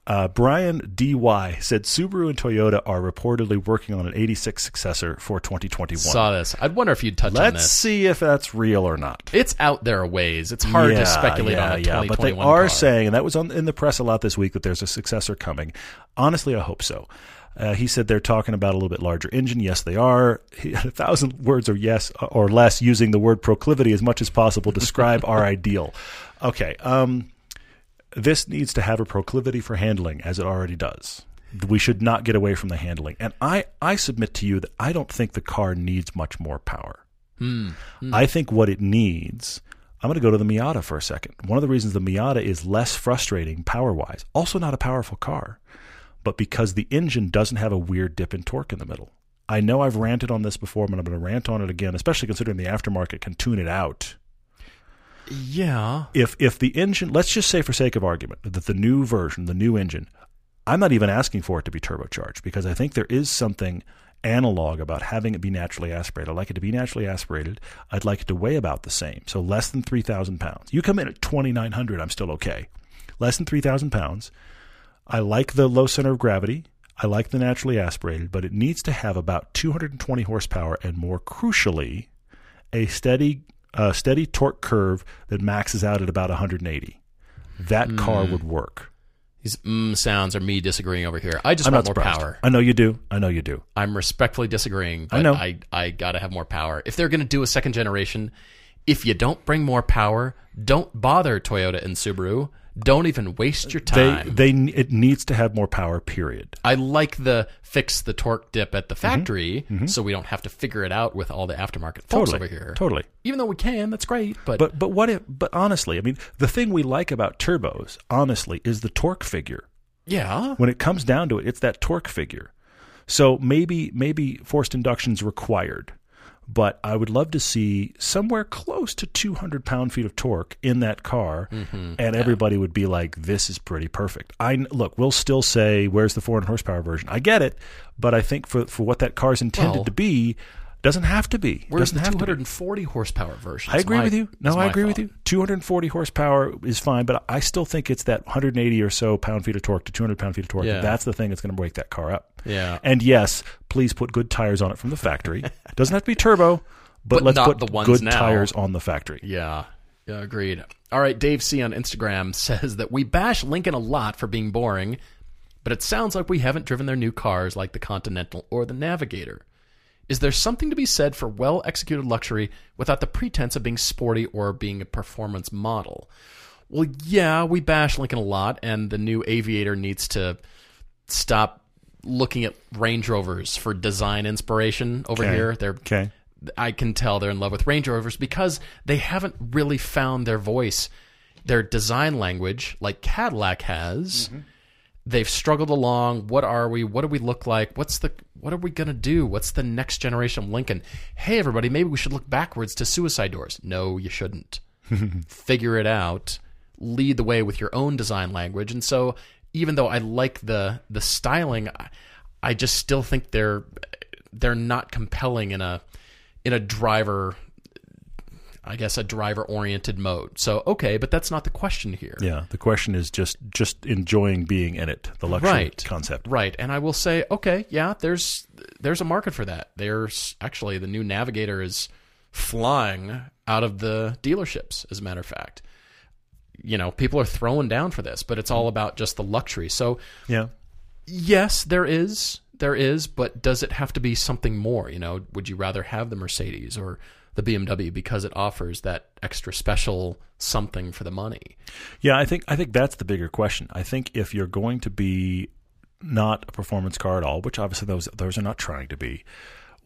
Speaker 1: uh, Brian DY said Subaru and Toyota are reportedly working on an 86 successor for 2021.
Speaker 2: Saw this. I'd wonder if you'd touch on this.
Speaker 1: Let's see if that's real or not.
Speaker 2: It's out there a ways. It's hard
Speaker 1: Yeah,
Speaker 2: to speculate
Speaker 1: yeah,
Speaker 2: on a
Speaker 1: yeah, but they are
Speaker 2: car.
Speaker 1: saying, and that was on in the press a lot this week, that there's a successor coming. Honestly, I hope so. Uh, he said they're talking about a little bit larger engine. Yes, they are. He, a thousand words or yes or less using the word proclivity as much as possible describe our ideal. Okay, um, this needs to have a proclivity for handling as it already does. We should not get away from the handling. And I, I submit to you that I don't think the car needs much more power. Hmm. Hmm. I think what it needs. I'm going to go to the Miata for a second. One of the reasons the Miata is less frustrating power wise, also not a powerful car, but because the engine doesn't have a weird dip in torque in the middle. I know I've ranted on this before, but I'm going to rant on it again, especially considering the aftermarket can tune it out.
Speaker 2: Yeah.
Speaker 1: If if the engine, let's just say for sake of argument, that the new version, the new engine, I'm not even asking for it to be turbocharged because I think there is something analog about having it be naturally aspirated. I'd like it to be naturally aspirated. I'd like it to weigh about the same, so less than 3,000 pounds. You come in at 2,900, I'm still okay. Less than 3,000 pounds. I like the low center of gravity. I like the naturally aspirated, but it needs to have about 220 horsepower and more crucially, a steady uh, steady torque curve that maxes out at about 180. That car would work.
Speaker 2: These mm sounds are me disagreeing over here. I just
Speaker 1: I'm
Speaker 2: want more
Speaker 1: surprised.
Speaker 2: power.
Speaker 1: I know you do. I know you do.
Speaker 2: I'm respectfully disagreeing. But
Speaker 1: I know.
Speaker 2: I, I gotta have more power. If they're gonna do a second generation, if you don't bring more power, don't bother Toyota and Subaru. Don't even waste your time.
Speaker 1: they they it needs to have more power. Period.
Speaker 2: I like the fix the torque dip
Speaker 1: Mm-hmm.
Speaker 2: at the factory, so we don't have to figure it out with all the aftermarket folks
Speaker 1: Totally.
Speaker 2: over here.
Speaker 1: Totally.
Speaker 2: Even though we can, that's great. But,
Speaker 1: But but what if? But honestly, I mean, the thing we like about turbos, honestly, is the torque figure.
Speaker 2: yeah,
Speaker 1: When it comes down to it, it's that torque figure. So maybe maybe forced induction's required, but I would love to see somewhere close to 200 pound feet of torque in that car,
Speaker 2: Mm-hmm.
Speaker 1: and everybody would be like, "This is pretty perfect." I look, we'll still say, "Where's the 400 horsepower version?" I get it, but I think for for what that car's intended
Speaker 2: Well,
Speaker 1: to be, doesn't have to be.
Speaker 2: where's
Speaker 1: doesn't
Speaker 2: the
Speaker 1: have to be.
Speaker 2: 240 horsepower version?
Speaker 1: I agree
Speaker 2: my-
Speaker 1: with you. No, I agree with you. 240 horsepower is fine, but I still think it's that 180 or so pound feet of torque to 200 pound feet of torque.
Speaker 2: Yeah.
Speaker 1: That's the thing that's going to break that car up.
Speaker 2: Yeah.
Speaker 1: And yes, please put good tires on it from the factory. Doesn't have to be turbo, but,
Speaker 2: But
Speaker 1: let's put
Speaker 2: the
Speaker 1: good
Speaker 2: now.
Speaker 1: tires on the factory.
Speaker 2: Yeah. Yeah, agreed. All right, Dave C on Instagram says that we bash Lincoln a lot for being boring, but it sounds like we haven't driven their new cars like the Continental or the Navigator. Is there something to be said for well executed luxury without the pretense of being sporty or being a performance model? Well, yeah, we bash Lincoln a lot, and the new Aviator needs to stop looking at Range Rovers for design inspiration over
Speaker 1: Okay.
Speaker 2: here. They're
Speaker 1: Okay.
Speaker 2: I can tell they're in love with Range Rovers because they haven't really found their voice, their design language, like Cadillac has. Mm-hmm. They've struggled along. What are we? What do we look like? What's the? What are we gonna do? What's the next generation of Lincoln? Hey, everybody, maybe we should look backwards to suicide doors. No, you shouldn't. Figure it out. Lead the way with your own design language. And so, even though I like the the styling, I, I just still think they're they're not compelling in a in a driver I guess a driver oriented mode. So okay, but that's not the question here.
Speaker 1: Yeah. The question is just just enjoying being in it. The luxury
Speaker 2: Right.
Speaker 1: concept.
Speaker 2: Right. And I will say, okay, yeah, there's there's a market for that. There's actually the new Navigator is flying out of the dealerships, as a matter of fact. You know, people are throwing down for this, but it's all about just the luxury. So
Speaker 1: Yeah.
Speaker 2: yes, there is there is, but does it have to be something more? You know, would you rather have the Mercedes or the BMW because it offers that extra special something for the money?
Speaker 1: Yeah, I think I think that's the bigger question. I think if you're going to be not a performance car at all, which obviously those those are not trying to be,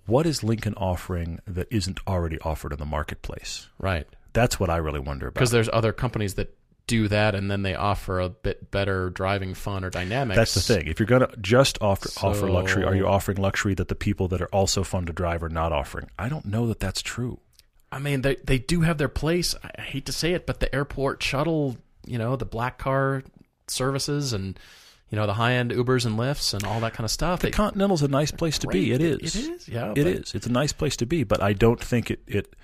Speaker 1: what is Lincoln offering that isn't already offered in the marketplace?
Speaker 2: Right.
Speaker 1: That's what I really wonder about.
Speaker 2: Because there's other companies that do that and then they offer a bit better driving fun or dynamics.
Speaker 1: That's the thing. If you're going to just offer offer luxury, are you offering luxury that the people that are also fun to drive are not offering? I don't know that that's true.
Speaker 2: I mean, they they do have their place. I hate to say it, but the airport shuttle, you know, the black car services and you know the high end Ubers and Lyfts and all that kind of stuff.
Speaker 1: The
Speaker 2: they-
Speaker 1: Continental's a nice place to be. It is.
Speaker 2: It is. Yeah.
Speaker 1: It
Speaker 2: but-
Speaker 1: is. It's a nice place to be, but I don't think it it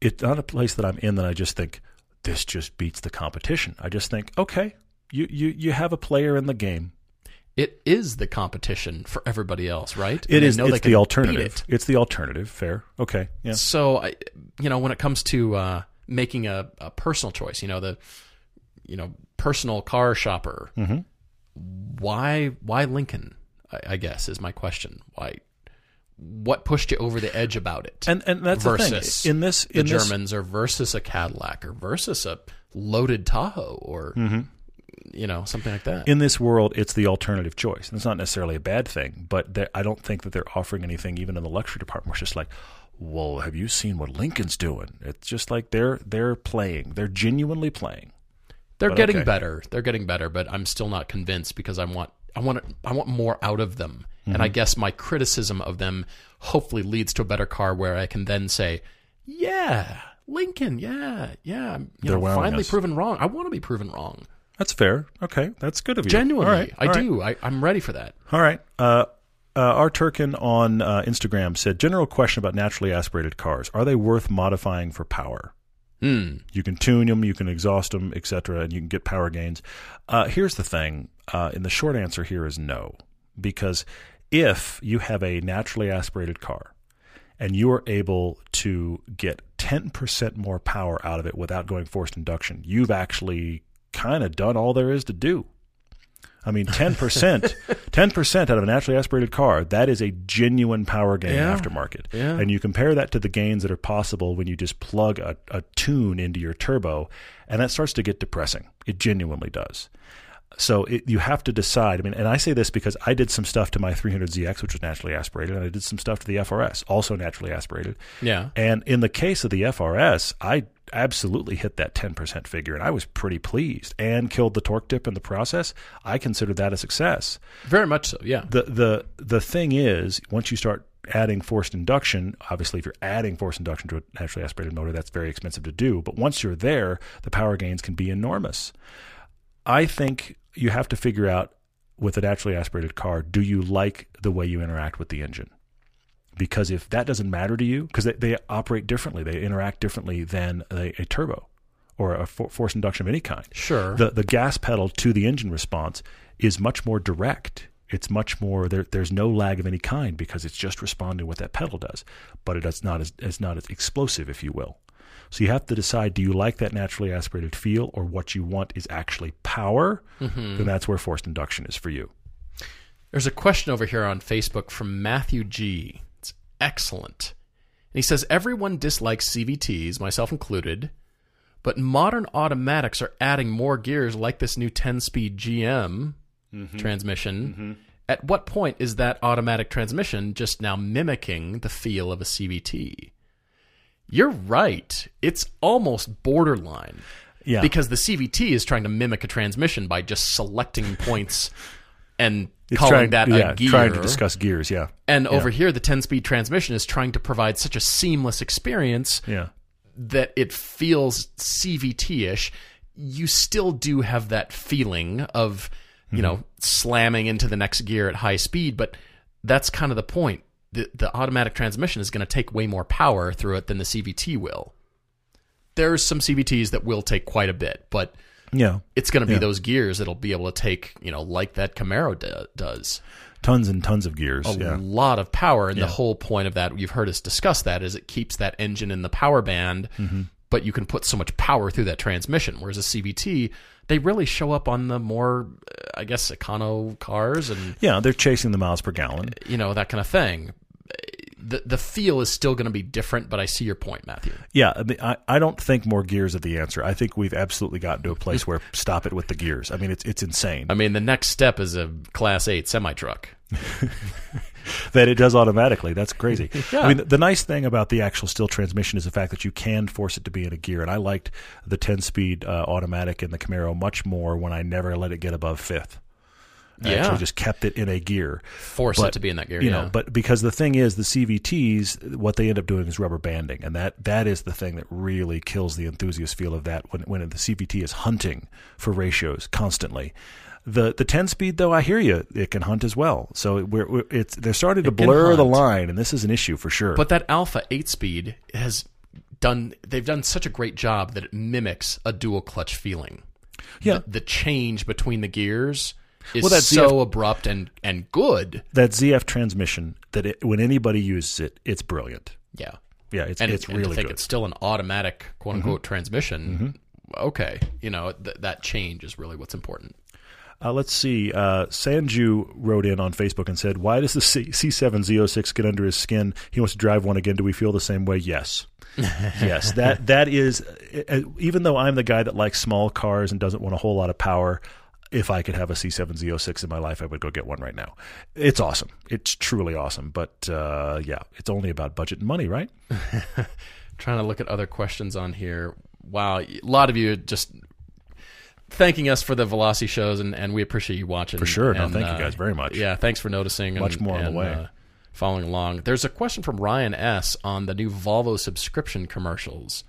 Speaker 1: it's not a place that I'm in that I just think this just beats the competition. I just think, okay, you you you have a player in the game.
Speaker 2: It is the competition for everybody else, right?
Speaker 1: It
Speaker 2: And
Speaker 1: is it's the alternative.
Speaker 2: it.
Speaker 1: It's the alternative. Fair. Okay. Yeah.
Speaker 2: So, I, you know, when it comes to uh, making a, a personal choice, you know, the you know personal car shopper,
Speaker 1: Mm-hmm.
Speaker 2: why why Lincoln? I, I guess is my question. Why? What pushed you over the edge about it?
Speaker 1: And and that's
Speaker 2: versus
Speaker 1: the thing. In this
Speaker 2: the
Speaker 1: in this
Speaker 2: Germans or versus a Cadillac or versus a loaded Tahoe or you know something like that.
Speaker 1: Mm-hmm. in this world, it's the alternative choice. And it's not necessarily a bad thing, but I don't think that they're offering anything, even in the luxury department. It's just like, well, have you seen what Lincoln's doing? It's just like they're they're playing. They're genuinely playing.
Speaker 2: They're
Speaker 1: but
Speaker 2: getting
Speaker 1: okay.
Speaker 2: better. They're getting better, but I'm still not convinced because I want I want I want more out of them. And
Speaker 1: Mm-hmm.
Speaker 2: I guess my criticism of them hopefully leads to a better car where I can then say, "Yeah, Lincoln, yeah, yeah, you
Speaker 1: They're
Speaker 2: know, finally
Speaker 1: us.
Speaker 2: proven wrong. I want to be proven wrong.
Speaker 1: That's fair. Okay, that's good of you.
Speaker 2: Genuinely,
Speaker 1: right,
Speaker 2: I
Speaker 1: right.
Speaker 2: do. I, I'm ready for that.
Speaker 1: All right. Uh, uh, R. Turkin on uh, Instagram said, general question about naturally aspirated cars. Are they worth modifying for power?
Speaker 2: Hmm.
Speaker 1: You can tune them, you can exhaust them, etc., and you can get power gains. Uh, here's the thing, uh, and the short answer here is no, because if you have a naturally aspirated car and you are able to get 10% more power out of it without going forced induction, you've actually kind of done all there is to do. I mean, 10%, 10% out of a naturally aspirated car, that is a genuine power gain
Speaker 2: Yeah.
Speaker 1: aftermarket.
Speaker 2: Yeah.
Speaker 1: And you compare that to the gains that are possible when you just plug a, a tune into your turbo, and that starts to get depressing. It genuinely does. So it, you have to decide. I mean, and I say this because I did some stuff to my 300ZX, which was naturally aspirated, and I did some stuff to the FRS, also naturally aspirated.
Speaker 2: Yeah.
Speaker 1: And in the case of the FRS, I absolutely hit that 10% figure, and I was pretty pleased and killed the torque dip in the process. I consider that a success.
Speaker 2: Very much so. Yeah.
Speaker 1: The, the, the thing is, once you start adding forced induction, obviously, if you're adding forced induction to a naturally aspirated motor, that's very expensive to do. But once you're there, the power gains can be enormous. I think you have to figure out with a naturally aspirated car, do you like the way you interact with the engine? Because if that doesn't matter to you, because they, they operate differently, they interact differently than a, a turbo or a for, forced induction of any kind.
Speaker 2: Sure.
Speaker 1: The the gas pedal to the engine response is much more direct. It's much more there. There's no lag of any kind because it's just responding what that pedal does, but it's not as it's not as explosive, if you will. So you have to decide: do you like that naturally aspirated feel, or what you want is actually power? Mm-hmm. Then that's where forced induction is for you.
Speaker 2: There's a question over here on Facebook from Matthew G. It's excellent. And he says everyone dislikes CVTs, myself included, but modern automatics are adding more gears like this new 10-speed GM mm-hmm. transmission. Mm-hmm. At what point is that automatic transmission just now mimicking the feel of a CVT? You're right. It's almost borderline.
Speaker 1: Yeah.
Speaker 2: Because the CVT is trying to mimic a transmission by just selecting points and
Speaker 1: It's
Speaker 2: calling
Speaker 1: trying,
Speaker 2: that
Speaker 1: yeah,
Speaker 2: a gear.
Speaker 1: trying to discuss gears. Yeah,
Speaker 2: And over here, the 10 speed transmission is trying to provide such a seamless experience
Speaker 1: yeah.
Speaker 2: that it feels CVT ish. You still do have that feeling of, you mm-hmm. know, slamming into the next gear at high speed, but that's kind of the point. The, the automatic transmission is going to take way more power through it than the CVT will. There's some CVTs that will take quite a bit, but
Speaker 1: Yeah,
Speaker 2: it's going to be
Speaker 1: Yeah.
Speaker 2: those gears that'll be able to take, you know, like that Camaro do- does
Speaker 1: tons and tons of gears.
Speaker 2: a
Speaker 1: yeah,
Speaker 2: lot of power. And
Speaker 1: Yeah.
Speaker 2: the whole point of that, you've heard us discuss that, is it keeps that engine in the power band
Speaker 1: Mm-hmm.
Speaker 2: but you can put so much power through that transmission. Whereas a CVT, they really show up on the more, uh, I guess, econo cars and
Speaker 1: Yeah, they're chasing the miles per gallon.
Speaker 2: you know that kind of thing. The the feel is still going to be different, but I see your point, Matthew.
Speaker 1: Yeah, I, mean, I, I don't think more gears are the answer. I think we've absolutely gotten to a place where stop it with the gears. I mean, it's it's insane
Speaker 2: I mean, the next step is a Class Eight semi truck.
Speaker 1: that it does automatically. That's crazy.
Speaker 2: Yeah.
Speaker 1: I mean, the, the nice thing about the actual still transmission is the fact that you can force it to be in a gear. And I liked the 10 speed uh, automatic in the Camaro much more when I never let it get above fifth. I
Speaker 2: Yeah.
Speaker 1: actually just kept it in a gear.
Speaker 2: Force
Speaker 1: But,
Speaker 2: it to be in that gear.
Speaker 1: you
Speaker 2: yeah.
Speaker 1: know but because the thing is the cvts what they end up doing is rubber banding and that that is the thing that really kills the enthusiast feel of that when when the cvt is hunting for ratios constantly the the 10 speed though i hear you it can hunt as well so we're, we're, it's they're starting to blur the line and this is an issue for sure
Speaker 2: But that ZF 8 speed has done they've done such a great job that it mimics a dual clutch feeling.
Speaker 1: Yeah.
Speaker 2: The, the change between the gears is
Speaker 1: Well, that's
Speaker 2: so abrupt and and good.
Speaker 1: that zf transmission that it, when anybody uses it it's brilliant
Speaker 2: Yeah.
Speaker 1: yeah it's
Speaker 2: And,
Speaker 1: it's
Speaker 2: and
Speaker 1: really good Mm-hmm.
Speaker 2: it's still an automatic quote unquote transmission. Okay, you know th- that change is really what's important.
Speaker 1: Uh, let's see. Uh, Sanju wrote in on Facebook and said, "Why does the C- C7Z06 get under his skin? He wants to drive one again. Do we feel the same way? Yes, yes. That that is. uh, Even though I'm the guy that likes small cars and doesn't want a whole lot of power, if I could have a C7Z06 in my life, I would go get one right now. It's awesome. It's truly awesome. But uh, yeah, it's only about budget and money, right?
Speaker 2: Trying to look at other questions on here. Wow, a lot of you just thanking us for the Velocity shows, and, and we appreciate you watching.
Speaker 1: For sure. No,
Speaker 2: And,
Speaker 1: thank you
Speaker 2: uh,
Speaker 1: guys very much.
Speaker 2: Yeah, thanks for noticing. And,
Speaker 1: Much more on the way.
Speaker 2: uh, following along. There's a question from Ryan S. on the new Volvo subscription commercials.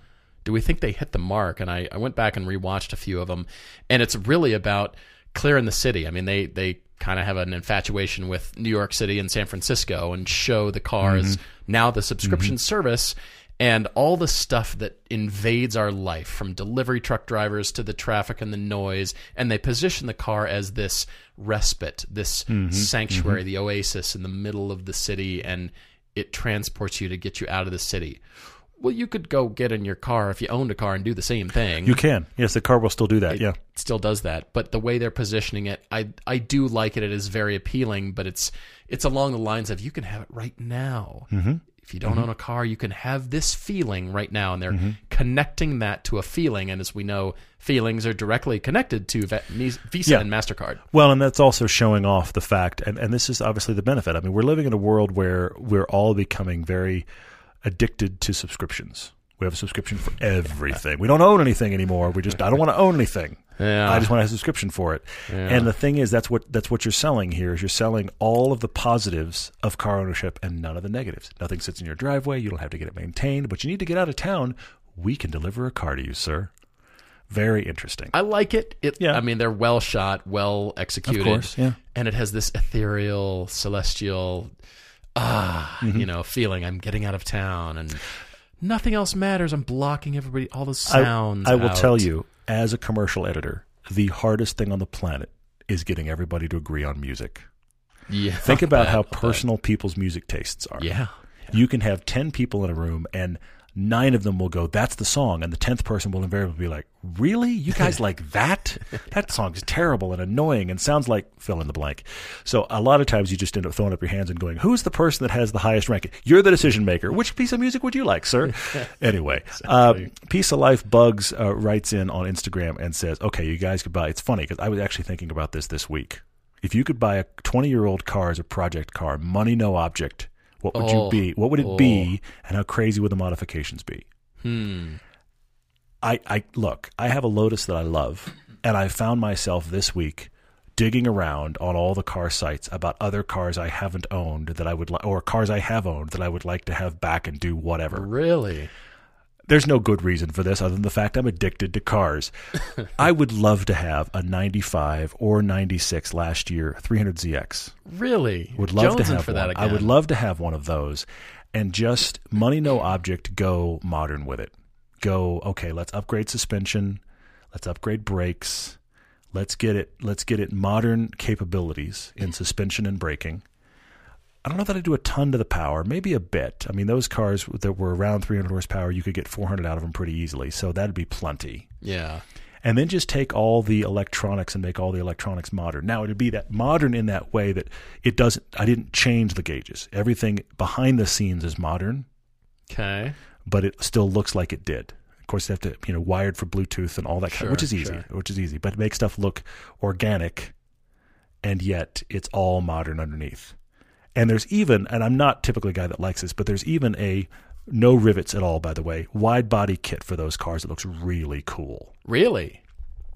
Speaker 2: Do we think they hit the mark? And I, I went back and rewatched a few of them, and it's really about clearing the city. I mean, they they kind of have an infatuation with New York City and San Francisco, and show the cars
Speaker 1: Mm-hmm.
Speaker 2: now the subscription service and all the stuff that invades our life from delivery truck drivers to the traffic and the noise and they position the car as this respite this
Speaker 1: Mm-hmm.
Speaker 2: sanctuary the oasis in the middle of the city and it transports you to get you out of the city well you could go get in your car if you owned a car and do the same thing
Speaker 1: You can. Yes, the car will still do that. Yeah.
Speaker 2: still does that. But the way they're positioning it, I I do like it. It is very appealing, but it's it's along the lines of you can have it right now. Mm-hmm. If you don't own a car, you can have this feeling right now, and they're
Speaker 1: Mm-hmm.
Speaker 2: connecting that to a feeling. And as we know, feelings are directly connected to Visa
Speaker 1: Yeah.
Speaker 2: and Mastercard.
Speaker 1: Well, and that's also showing off the fact, and, and this is obviously the benefit. I mean, we're living in a world where we're all becoming very addicted to subscriptions. We have a subscription for everything. We don't own anything anymore. We just I don't want to own anything.
Speaker 2: Yeah.
Speaker 1: I just want to have a subscription for it. And the thing is, that's what that's what you're selling here. Is you're selling all of the positives of car ownership and none of the negatives. Nothing sits in your driveway. You don't have to get it maintained, but you need to get out of town. We can deliver a car to you, sir. Very interesting.
Speaker 2: I like it. It.
Speaker 1: Yeah.
Speaker 2: I mean, they're well shot, well executed.
Speaker 1: Of course, yeah.
Speaker 2: And it has this ethereal, celestial, ah,
Speaker 1: Mm-hmm.
Speaker 2: you know, feeling. I'm getting out of town, and nothing else matters. I'm blocking everybody. All the sounds.
Speaker 1: I, will
Speaker 2: out.
Speaker 1: tell you, as a commercial editor, the hardest thing on the planet is getting everybody to agree on music.
Speaker 2: Yeah.
Speaker 1: Think about
Speaker 2: I'll
Speaker 1: how personal people's music tastes are.
Speaker 2: Yeah.
Speaker 1: You can have 10 people in a room and nine of them will go, that's the song. And the 10th person will invariably be like, really? You guys like that? That song's terrible and annoying and sounds like fill in the blank. So a lot of times you just end up throwing up your hands and going, who's the person that has the highest ranking? You're the decision maker. Which piece of music would you like, sir? anyway, uh, Piece of Life Bugs uh, writes in on Instagram and says, okay, you guys could buy, it's funny because I was actually thinking about this this week. If you could buy a 20 year old car as a project car, money, no object, what would
Speaker 2: Oh,
Speaker 1: you be? What would it
Speaker 2: oh.
Speaker 1: be? And how crazy would the modifications be?
Speaker 2: Hmm.
Speaker 1: I, I look, I have a Lotus that I love, and I found myself this week digging around on all the car sites about other cars I haven't owned that I would like, or cars I have owned that I would like to have back and do whatever.
Speaker 2: Really?
Speaker 1: There's no good reason for this other than the fact I'm addicted to cars. I would love to have a 95 or 96 last year 300ZX.
Speaker 2: Really?
Speaker 1: Would love to have
Speaker 2: for
Speaker 1: one.
Speaker 2: that
Speaker 1: I would love to have one of those, and just money no object. Go modern with it. Go okay. Let's upgrade suspension. Let's upgrade brakes. Let's get it. Let's get it modern capabilities in suspension and braking. I don't know that I do a ton to the power, maybe a bit. I mean, those cars that were around 300 horsepower, you could get 400 out of them pretty easily, so that'd be plenty.
Speaker 2: Yeah.
Speaker 1: And then just take all the electronics and make all the electronics modern. Now it'd be that modern in that way that it doesn't. I didn't change the gauges. Everything behind the scenes is modern,
Speaker 2: Okay.
Speaker 1: but it still looks like it did. Of course, they have to you know wired for Bluetooth and all that, kind
Speaker 2: Sure,
Speaker 1: which is easy,
Speaker 2: sure.
Speaker 1: which is easy. But it makes stuff look organic, and yet it's all modern underneath. And there's even, and I'm not typically a guy that likes this, but there's even a no rivets at all, by the way, wide body kit for those cars. It looks really cool.
Speaker 2: Really?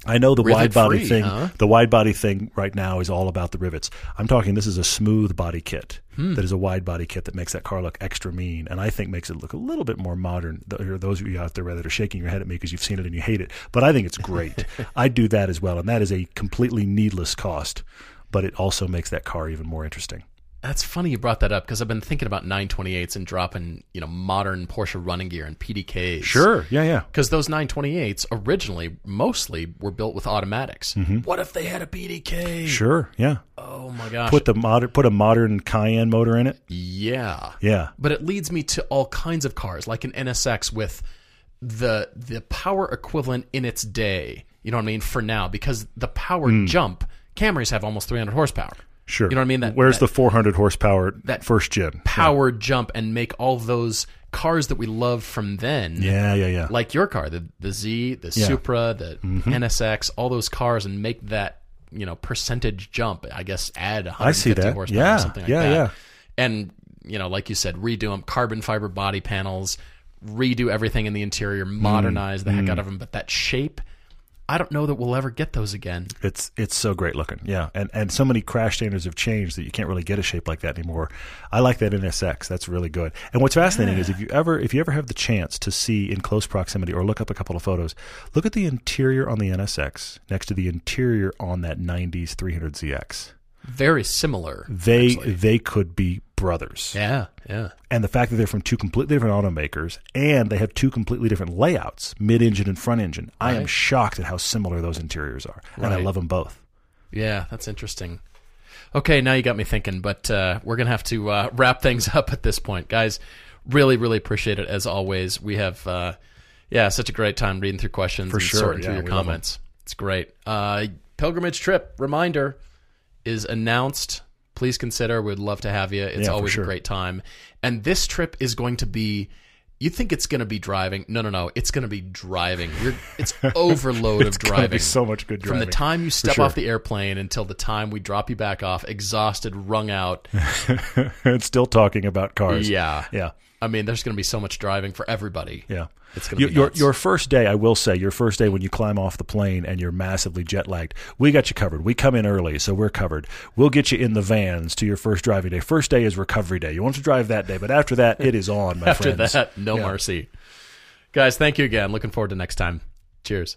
Speaker 1: I know the wide body
Speaker 2: Rivet-free,
Speaker 1: thing.
Speaker 2: huh?
Speaker 1: The wide body thing right now is all about the rivets. I'm talking. This is a smooth body kit
Speaker 2: Hmm.
Speaker 1: that is a wide body kit that makes that car look extra mean, and I think makes it look a little bit more modern. There are those of you out there that are shaking your head at me because you've seen it and you hate it, but I think it's great. I do that as well, and that is a completely needless cost, but it also makes that car even more interesting.
Speaker 2: That's funny you brought that up because I've been thinking about 928s and dropping, you know, modern Porsche running gear and PDKs. Sure.
Speaker 1: Yeah, yeah.
Speaker 2: Because those 928s originally mostly were built with automatics. What if they had a PDK?
Speaker 1: Mm-hmm. Sure, yeah.
Speaker 2: Oh my gosh.
Speaker 1: Put the modern, put a modern Cayenne motor in it.
Speaker 2: yeah.
Speaker 1: Yeah,
Speaker 2: But it leads me to all kinds of cars, like an NSX with the the power equivalent in its day. You know what I mean? For now, because the power jump, Camrys have almost 300 horsepower.
Speaker 1: Sure.
Speaker 2: You know what I mean? That
Speaker 1: Where's
Speaker 2: that
Speaker 1: the 400 horsepower
Speaker 2: that
Speaker 1: first gen?
Speaker 2: power jump and make all those cars that we love from then.
Speaker 1: Yeah, yeah, yeah.
Speaker 2: Like your car, the the Z, the
Speaker 1: Yeah. Mm-hmm.
Speaker 2: Supra, the NSX, all those cars, and make that you know percentage jump. I guess add 150
Speaker 1: I see that.
Speaker 2: horsepower,
Speaker 1: Yeah,
Speaker 2: or something like that.
Speaker 1: yeah,
Speaker 2: that.
Speaker 1: yeah.
Speaker 2: And you know, like you said, redo them, carbon fiber body panels, redo everything in the interior,
Speaker 1: Mm,
Speaker 2: modernize the heck out of them. But that shape, I don't know that we'll ever get those again.
Speaker 1: It's it's so great looking, yeah, and and so many crash standards have changed that you can't really get a shape like that anymore. I like that NSX; that's really good. And what's fascinating is if you ever if you ever have the chance to see in close proximity or look up a couple of photos, look at the interior on the NSX next to the interior on that '90s 300ZX.
Speaker 2: Very similar.
Speaker 1: They
Speaker 2: actually.
Speaker 1: they could be brothers,
Speaker 2: yeah, yeah.
Speaker 1: and the fact that they're from two completely different automakers and they have two completely different layouts, mid-engine and front engine. I am shocked at how similar those interiors are, and I love them both.
Speaker 2: Yeah, that's interesting. Okay, now you got me thinking, but uh, we're gonna have to uh, wrap things up at this point, guys. Really, really appreciate it as always. We have, uh, yeah, such a great time reading through questions and
Speaker 1: sure,
Speaker 2: sorting through your
Speaker 1: we love 'em.
Speaker 2: comments. It's great. Uh, pilgrimage trip reminder is announced. Please consider. We'd love to have you. It's
Speaker 1: Yeah,
Speaker 2: always
Speaker 1: sure.
Speaker 2: a great time. And this trip is going to be. You think it's going to be driving? No, no, no. It's going to be driving. You're, it's overload
Speaker 1: It's
Speaker 2: of driving.
Speaker 1: be so much good
Speaker 2: From the time you step
Speaker 1: sure.
Speaker 2: off the airplane until the time we drop you back off, exhausted, wrung out.
Speaker 1: and still talking about cars.
Speaker 2: Yeah.
Speaker 1: yeah,
Speaker 2: I mean, there's going to be so much driving for everybody.
Speaker 1: yeah.
Speaker 2: It's gonna
Speaker 1: Your,
Speaker 2: be
Speaker 1: your
Speaker 2: nuts.
Speaker 1: your first day, I will say, your first day when you climb off the plane and you're massively jet lagged, we got you covered. We come in early, so we're covered. We'll get you in the vans to your first driving day. First day is recovery day. You want to drive that day, but after that, it is on, my
Speaker 2: After
Speaker 1: friends.
Speaker 2: that, no
Speaker 1: Yeah.
Speaker 2: mercy. Guys, thank you again. Looking forward to next time. Cheers.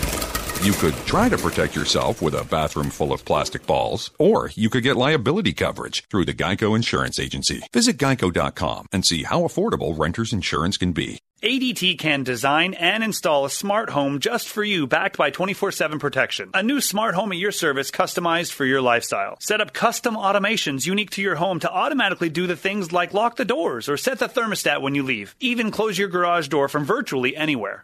Speaker 3: You could try to protect yourself with a bathroom full of plastic balls, or you could get liability coverage through the Geico Insurance Agency. Visit geico.com and see how affordable renter's insurance can be.
Speaker 4: ADT can design and install a smart home just for you, backed by 24 7 protection. A new smart home at your service customized for your lifestyle. Set up custom automations unique to your home to automatically do the things like lock the doors or set the thermostat when you leave. Even close your garage door from virtually anywhere.